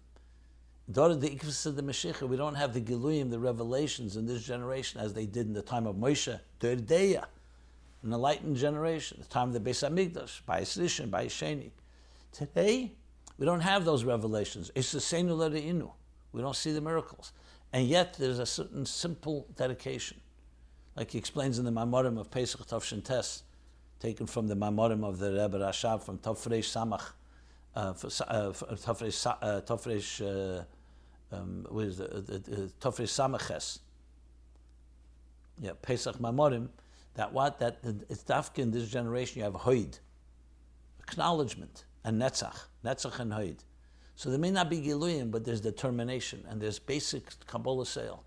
Daughter the of the we don't have the Giluyim, the revelations in this generation as they did in the time of Moshe, Derdeya an enlightened generation, the time of the Beis Hamikdash, by Rishon, by Sheni. Today, we don't have those revelations. It's the Seinu Inu. We don't see the miracles. And yet, there's a certain simple dedication. Like he explains in the Mamorim of Pesach Tavshin Tes, taken from the Mamorim of the Rebbe Rashab from Tafresh Samach, uh, uh, Tafresh, uh, Tafresh, uh, um, uh, Tafresh Samaches. Yeah, Pesach Mamorim that what that it's dafka in this generation you have hoid, acknowledgement and netzach, netzach and hoid. So there may not be giluyim, but there's determination and there's basic Kabbalah sale.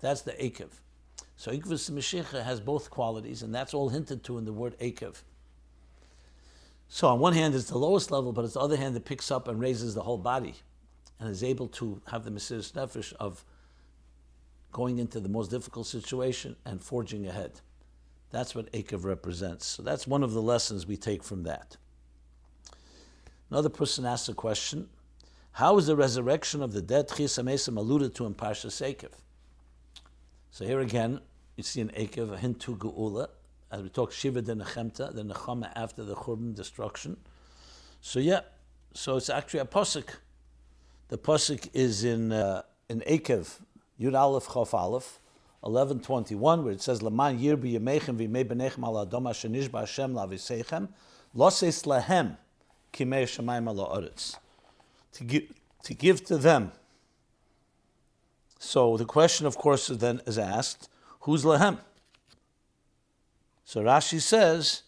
That's the akev. So ikvus Mashiach has both qualities, and that's all hinted to in the word akev. So on one hand, it's the lowest level, but on the other hand, it picks up and raises the whole body, and is able to have the Mesiris Nefesh of going into the most difficult situation and forging ahead. That's what Akev represents. So that's one of the lessons we take from that. Another person asks a question How is the resurrection of the dead Chisamesim alluded to in Parshas Eikev? So here again, you see in Eikev a hint to Geula, as we talk Shiva de Nechemta, the Nechama after the Churban destruction. So yeah, so it's actually a posik. The posik is in uh, in Eikev, Yud Aleph Chof Aleph, 1121, where it says, Laman yirbi yemechem v'imei benechem al adom asher Hashem lavisechem, loses lahem kimei shemayim ala oretz. To give, to give to them. So the question, of course, then is asked, who's lahem? So Rashi says,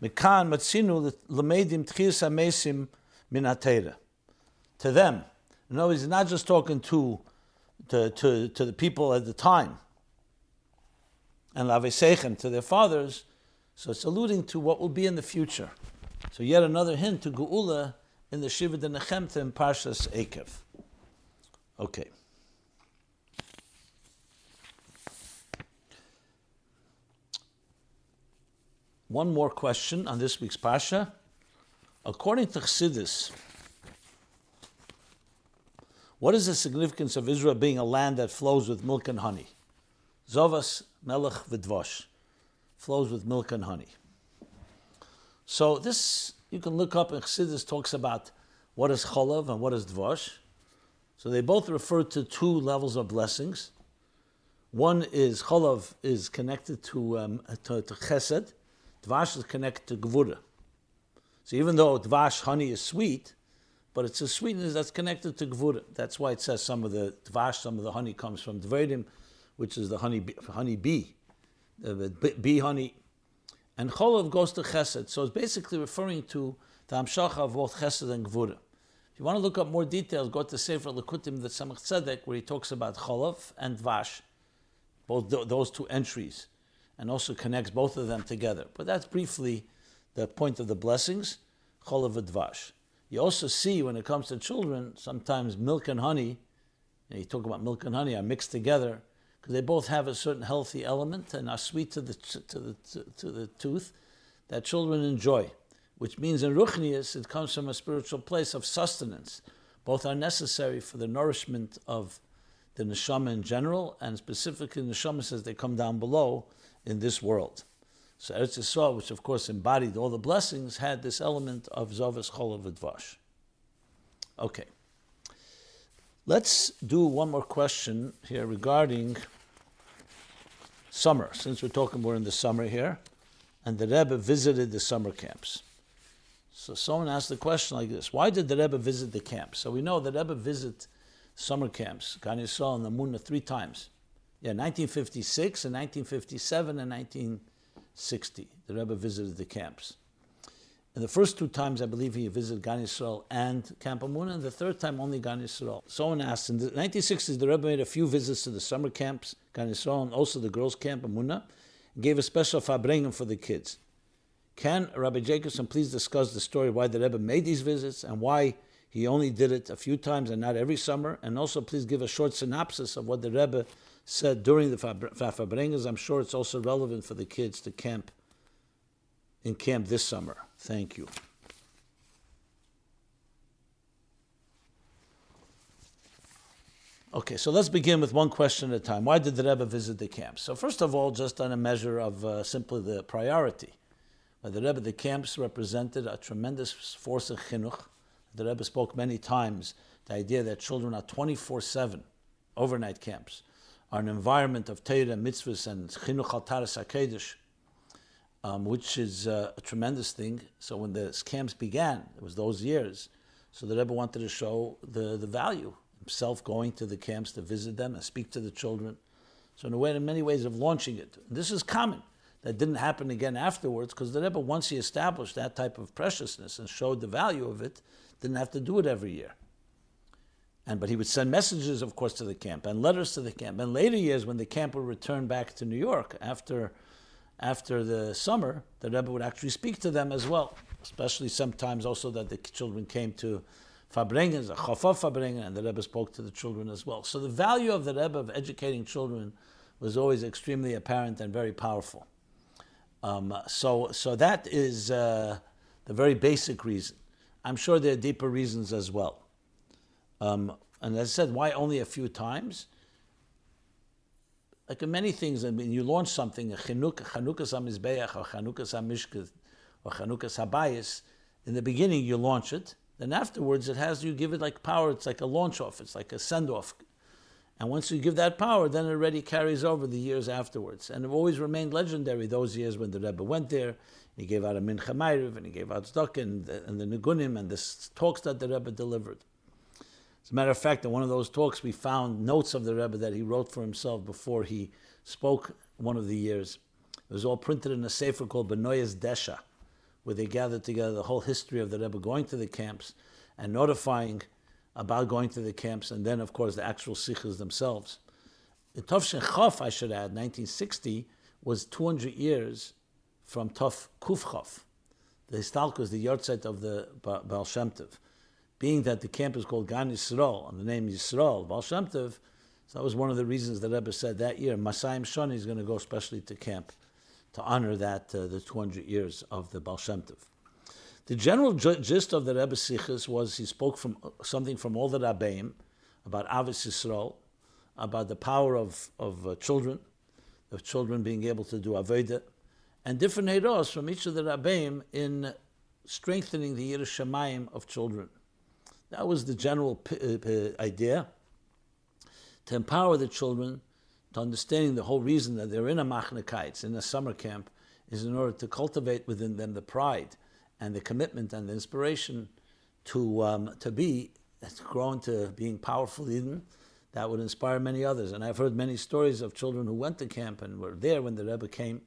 Mikan matzinu lemedim tchias amesim min To them. Words, he's not just talking to, to, to, to the people at the time, and lavesechem to their fathers. So it's alluding to what will be in the future. So yet another hint to Geula in the Shiva de Nechemta in Parshas Eikev. Okay. One more question on this week's Parsha. According to Chassidus, what is the significance of Israel being a land that flows with milk and honey? Zovas melech v'dvosh, flows with milk and honey. So this you can look up, and Chassidus talks about what is cholav and what is dvash. So they both refer to two levels of blessings. One is cholav is connected to, um, to, to chesed, dvash is connected to gvura. So even though dvash honey is sweet, but it's a sweetness that's connected to gvura. That's why it says some of the dvash, some of the honey comes from dvedim, which is the honey honey bee, uh, the bee honey, and cholav goes to chesed. So it's basically referring to the amshacha of both chesed and gvura. If you want to look up more details, go to Sefer Likutim, the Tzemach Tzedek, where he talks about cholav and dvash, both th- those two entries, and also connects both of them together. But that's briefly the point of the blessings, cholav and. You also see when it comes to children, sometimes milk and honey, and you talk about milk and honey, are mixed together because they both have a certain healthy element and are sweet to the, to the, to, to the tooth that children enjoy which means in Ruchnius it comes from a spiritual place of sustenance. Both are necessary for the nourishment of the neshama in general, and specifically the neshama says they come down below in this world. So Eretz Yisrael, which of course embodied all the blessings, had this element of Zavas Cholav Advash. Okay. Let's do one more question here regarding summer, since we're talking more in the summer here, and the Rebbe visited the summer camps. So someone asked the question like this: Why did the Rebbe visit the camps? So we know the Rebbe visited summer camps, Gan Yisrael and the Muna three times. Yeah, 1956 and 1957 and 1960. The Rebbe visited the camps. And the first two times, I believe he visited Gan Yisrael and Camp Amuna, and the third time only Gan Yisrael. Someone asked, in the 1960s, the Rebbe made a few visits to the summer camps, Gan Yisrael, and also the girls' camp Amuna, and gave a special farbrengen for the kids. Can Rabbi Jacobson please discuss the story why the Rebbe made these visits and why he only did it a few times and not every summer? And also, please give a short synopsis of what the Rebbe said during the Farbrengens. I'm sure it's also relevant for the kids to camp in camp this summer. Thank you. Okay, so let's begin with one question at a time. Why did the Rebbe visit the camps? So, first of all, just on a measure of uh, simply the priority. By the Rebbe, the camps represented a tremendous force of chinuch. The Rebbe spoke many times the idea that children are 24 7 overnight camps, are an environment of Torah, mitzvahs, and chinuch al taras HaKedesh, um, which is uh, a tremendous thing. So when the camps began, it was those years. So the Rebbe wanted to show the, the value, himself going to the camps to visit them and speak to the children. So in a way, in many ways of launching it. this is common that didn't happen again afterwards because the Rebbe, once he established that type of preciousness and showed the value of it, didn't have to do it every year. And but he would send messages, of course, to the camp and letters to the camp. And later years, when the camp would return back to New York after after the summer, the Rebbe would actually speak to them as well. Especially sometimes also that the children came to a Chafaf Farbrengen, and the Rebbe spoke to the children as well. So the value of the Rebbe of educating children was always extremely apparent and very powerful. Um, so, so that is uh, the very basic reason. I'm sure there are deeper reasons as well. Um, and as I said, why only a few times? Like in many things, I mean, you launch something, a Chanukah, Chanukah Samizbeach, or Chanukah Samishkah, or Chanukah Sabayis, in the beginning you launch it, then afterwards it has, you give it like power, it's like a launch off, it's like a send off, and once you give that power, then it already carries over the years afterwards. And it always remained legendary those years when the Rebbe went there. He gave out a Mincha Ma'ariv, and he gave out Tzedakah, and the, and the Nigunim, and the talks that the Rebbe delivered. As a matter of fact, in one of those talks, we found notes of the Rebbe that he wrote for himself before he spoke one of the years. It was all printed in a sefer called Benoyas Desha, where they gathered together the whole history of the Rebbe going to the camps and notifying about going to the camps, and then, of course, the actual sikhs themselves. The Tov Chof, I should add, 1960, was 200 years from Tov Kuf The Histalkus, the yahrzeit of the Baal Shem Tov. Being that the camp is called Gan Yisrael, and the name Yisrael, Baal Shem so that was one of the reasons that Rebbe said that year, Masayim Shani is going to go especially to camp to honor that, uh, the 200 years of the Baal Shem. The general gist of the Rebbe Sichas was he spoke from something from all the Rabbeim about Avis Yisrael, about the power of, of uh, children, of children being able to do Aveda, and different heiros from each of the Rabbeim in strengthening the Yerushalayim of children. That was the general p- uh, p- idea to empower the children to understanding the whole reason that they're in a machnakites, in a summer camp, is in order to cultivate within them the pride and the commitment and the inspiration to um, to be to being powerful even that would inspire many others. And I've heard many stories of children who went to camp and were there when the Rebbe came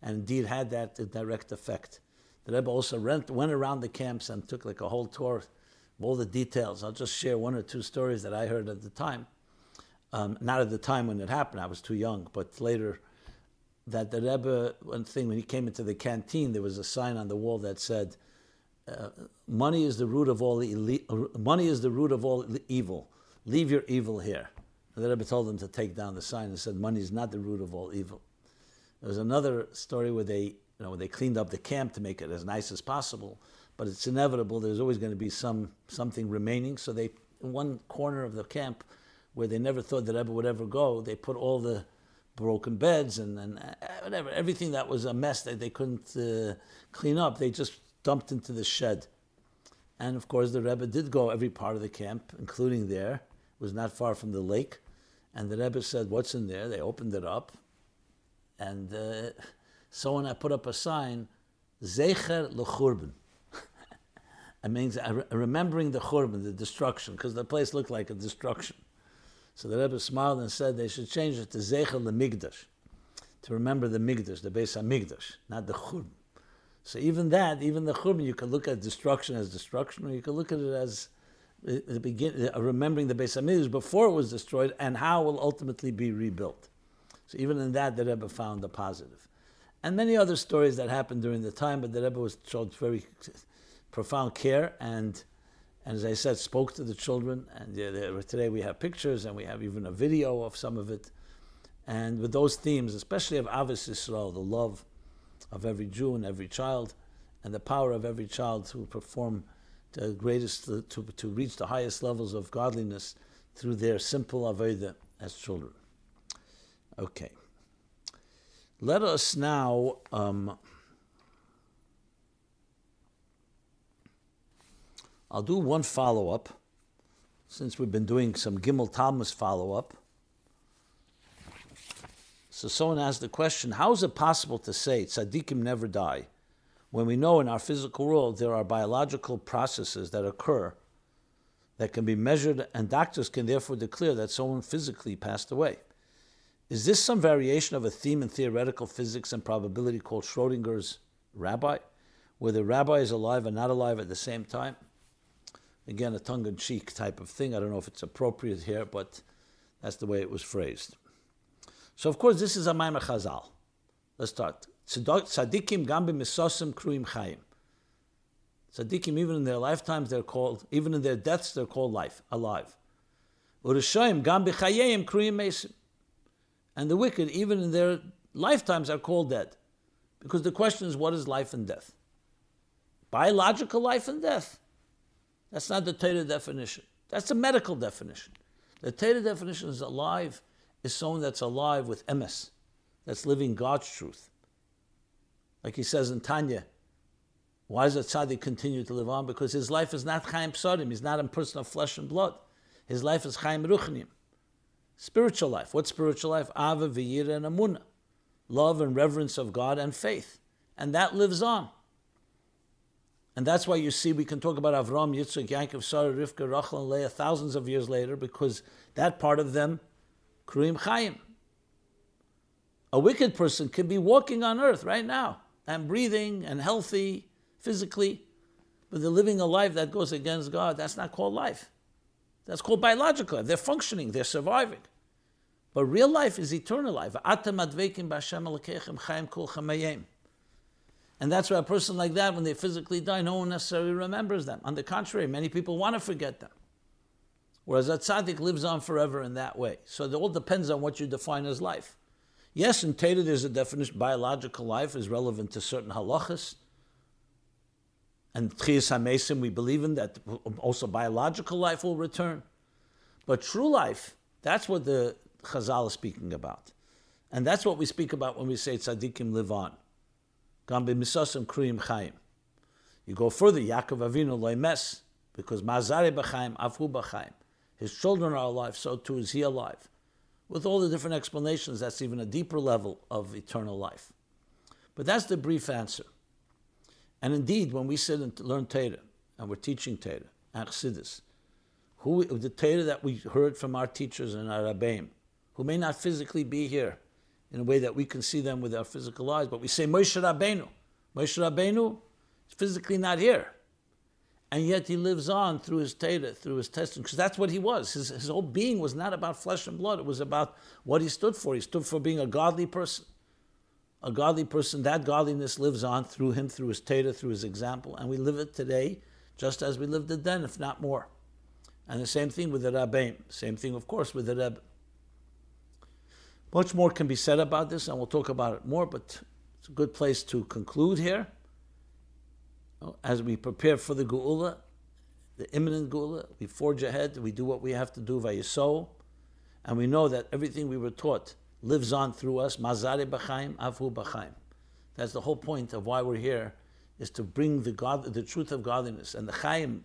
and indeed had that direct effect. The Rebbe also went, went around the camps and took like a whole tour all the details. I'll just share one or two stories that I heard at the time. Um, not at the time when it happened, I was too young, but later, that the Rebbe, one thing, when he came into the canteen, there was a sign on the wall that said, uh, money is the root of all money is the root of all evil. Leave your evil here. The Rebbe told them to take down the sign and said, money is not the root of all evil. There was another story where they, you know, where they cleaned up the camp to make it as nice as possible, but it's inevitable. There's always going to be some something remaining. So they, in one corner of the camp, where they never thought that Rebbe would ever go, they put all the broken beds and, and uh, whatever, everything that was a mess that they couldn't uh, clean up, they just dumped into the shed. And of course, the Rebbe did go every part of the camp, including there. It was not far from the lake. And the Rebbe said, What's in there? They opened it up. And uh, someone I put up a sign, Zecher lechurban. It means remembering the churban, the destruction, because the place looked like a destruction. So the Rebbe smiled and said they should change it to Zecher lemigdash, to remember the migdash, the Beis Hamikdash, not the churban. So even that, even the churban, you can look at destruction as destruction, or you can look at it as uh, the begin, uh, remembering the Beis Hamikdash before it was destroyed and how it will ultimately be rebuilt. So even in that, the Rebbe found a positive. And many other stories that happened during the time, but the Rebbe was showed very profound care and, and as I said, spoke to the children. And today we have pictures and we have even a video of some of it. And with those themes, especially of Ahavas Yisrael, the love of every Jew and every child, and the power of every child to perform the greatest, to, to reach the highest levels of godliness through their simple avodah as children. Okay. Let us now um, I'll do one follow up since we've been doing some Gimel Tammuz follow up. So someone asked the question How is it possible to say tzaddikim never die when we know in our physical world there are biological processes that occur that can be measured, and doctors can therefore declare that someone physically passed away? Is this some variation of a theme in theoretical physics and probability called Schrodinger's rabbi, where the rabbi is alive and not alive at the same time? Again, a tongue in cheek type of thing. I don't know if it's appropriate here, but that's the way it was phrased. So, of course, this is a Maimar Chazal. Let's start. Tzadikim gambi misosim kruim chayim. Tzadikim, even in their lifetimes, they're called, even in their deaths, they're called life, alive. Urishayim gambi chayim kruim mesim. And the wicked, even in their lifetimes, are called dead. Because the question is, what is life and death? Biological life and death. That's not the Torah definition. That's a medical definition. The Torah definition is alive, is someone that's alive with emes, that's living God's truth. Like he says in Tanya, why does a tzaddik continue to live on? Because his life is not chaim psadim. He's not a person of flesh and blood. His life is chaim ruchnim. Spiritual life. What's spiritual life? Ava, v'yira, and amuna. Love and reverence of God and faith. And that lives on. And that's why you see we can talk about Avram, Yitzchak, Yaakov, Sarah, Rivka, Rachel, and Leah thousands of years later because that part of them, Kruim Chaim. A wicked person can be walking on earth right now and breathing and healthy physically, but they're living a life that goes against God. That's not called life. That's called biological. They're functioning, they're surviving. But real life is eternal life. And that's why a person like that, when they physically die, no one necessarily remembers them. On the contrary, many people want to forget them. Whereas a tzaddik lives on forever in that way. So it all depends on what you define as life. Yes, in Torah there's a definition, biological life is relevant to certain halachas. And Tchias HaMesim, we believe in that also biological life will return. But true life, that's what the Chazal is speaking about. And that's what we speak about when we say tzaddikim live on. Gam b'misasim kriyim chayim. You go further, Yaakov Avinu loy mes, because mazare b'chaim, afu b'chaim. His children are alive, so too is he alive. With all the different explanations, that's even a deeper level of eternal life. But that's the brief answer. And indeed, when we sit and learn Torah, and we're teaching Torah, and Chassidus, who, the Torah that we heard from our teachers and our Rabbeim, who may not physically be here in a way that we can see them with our physical eyes, but we say Moshe Rabbeinu. Moshe Rabbeinu is physically not here. And yet he lives on through his Torah, through his testimony, because that's what he was. His, his whole being was not about flesh and blood. It was about what he stood for. He stood for being a godly person. A godly person, that godliness lives on through him, through his Torah, through his example. And we live it today just as we lived it then, if not more. And the same thing with the Rabbeim. Same thing, of course, with the Rebbe. Much more can be said about this, and we'll talk about it more, but it's a good place to conclude here. As we prepare for the Geula, the imminent Geula, we forge ahead, we do what we have to do vayiso, and we know that everything we were taught lives on through us. Mazare b'chaim, afu b'chaim. That's the whole point of why we're here, is to bring the God, the truth of godliness and the chaim,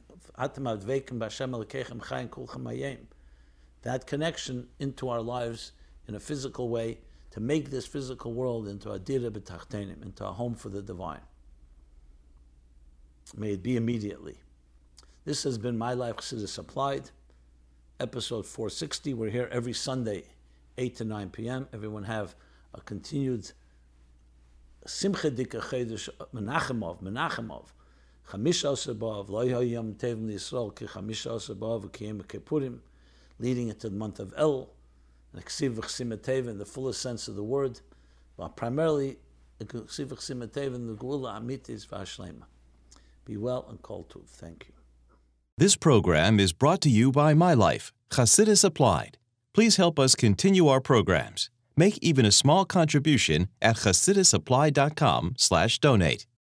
that connection into our lives in a physical way to make this physical world into a dira b'tachtenim, into a home for the divine. May it be immediately. This has been My Life Chassidus Applied, episode 460. We're here every Sunday, 8 to 9 p.m. Everyone have a continued Simcha Dika Chedesh Menachem Av, Menachemov, Chamisha Asar B'Av, Lo Yom Tevim Yisrael, Ki Chamisha Asar B'Av, Kiyem Kippurim, leading into the month of El, in the fullest sense of the word, but primarily Ksiv the Geula Amitis Vashlema. Be well and call to. Thank you. This program is brought to you by My Life, Chassidus Applied. Please help us continue our programs. Make even a small contribution at chassidusapplied.com slash donate.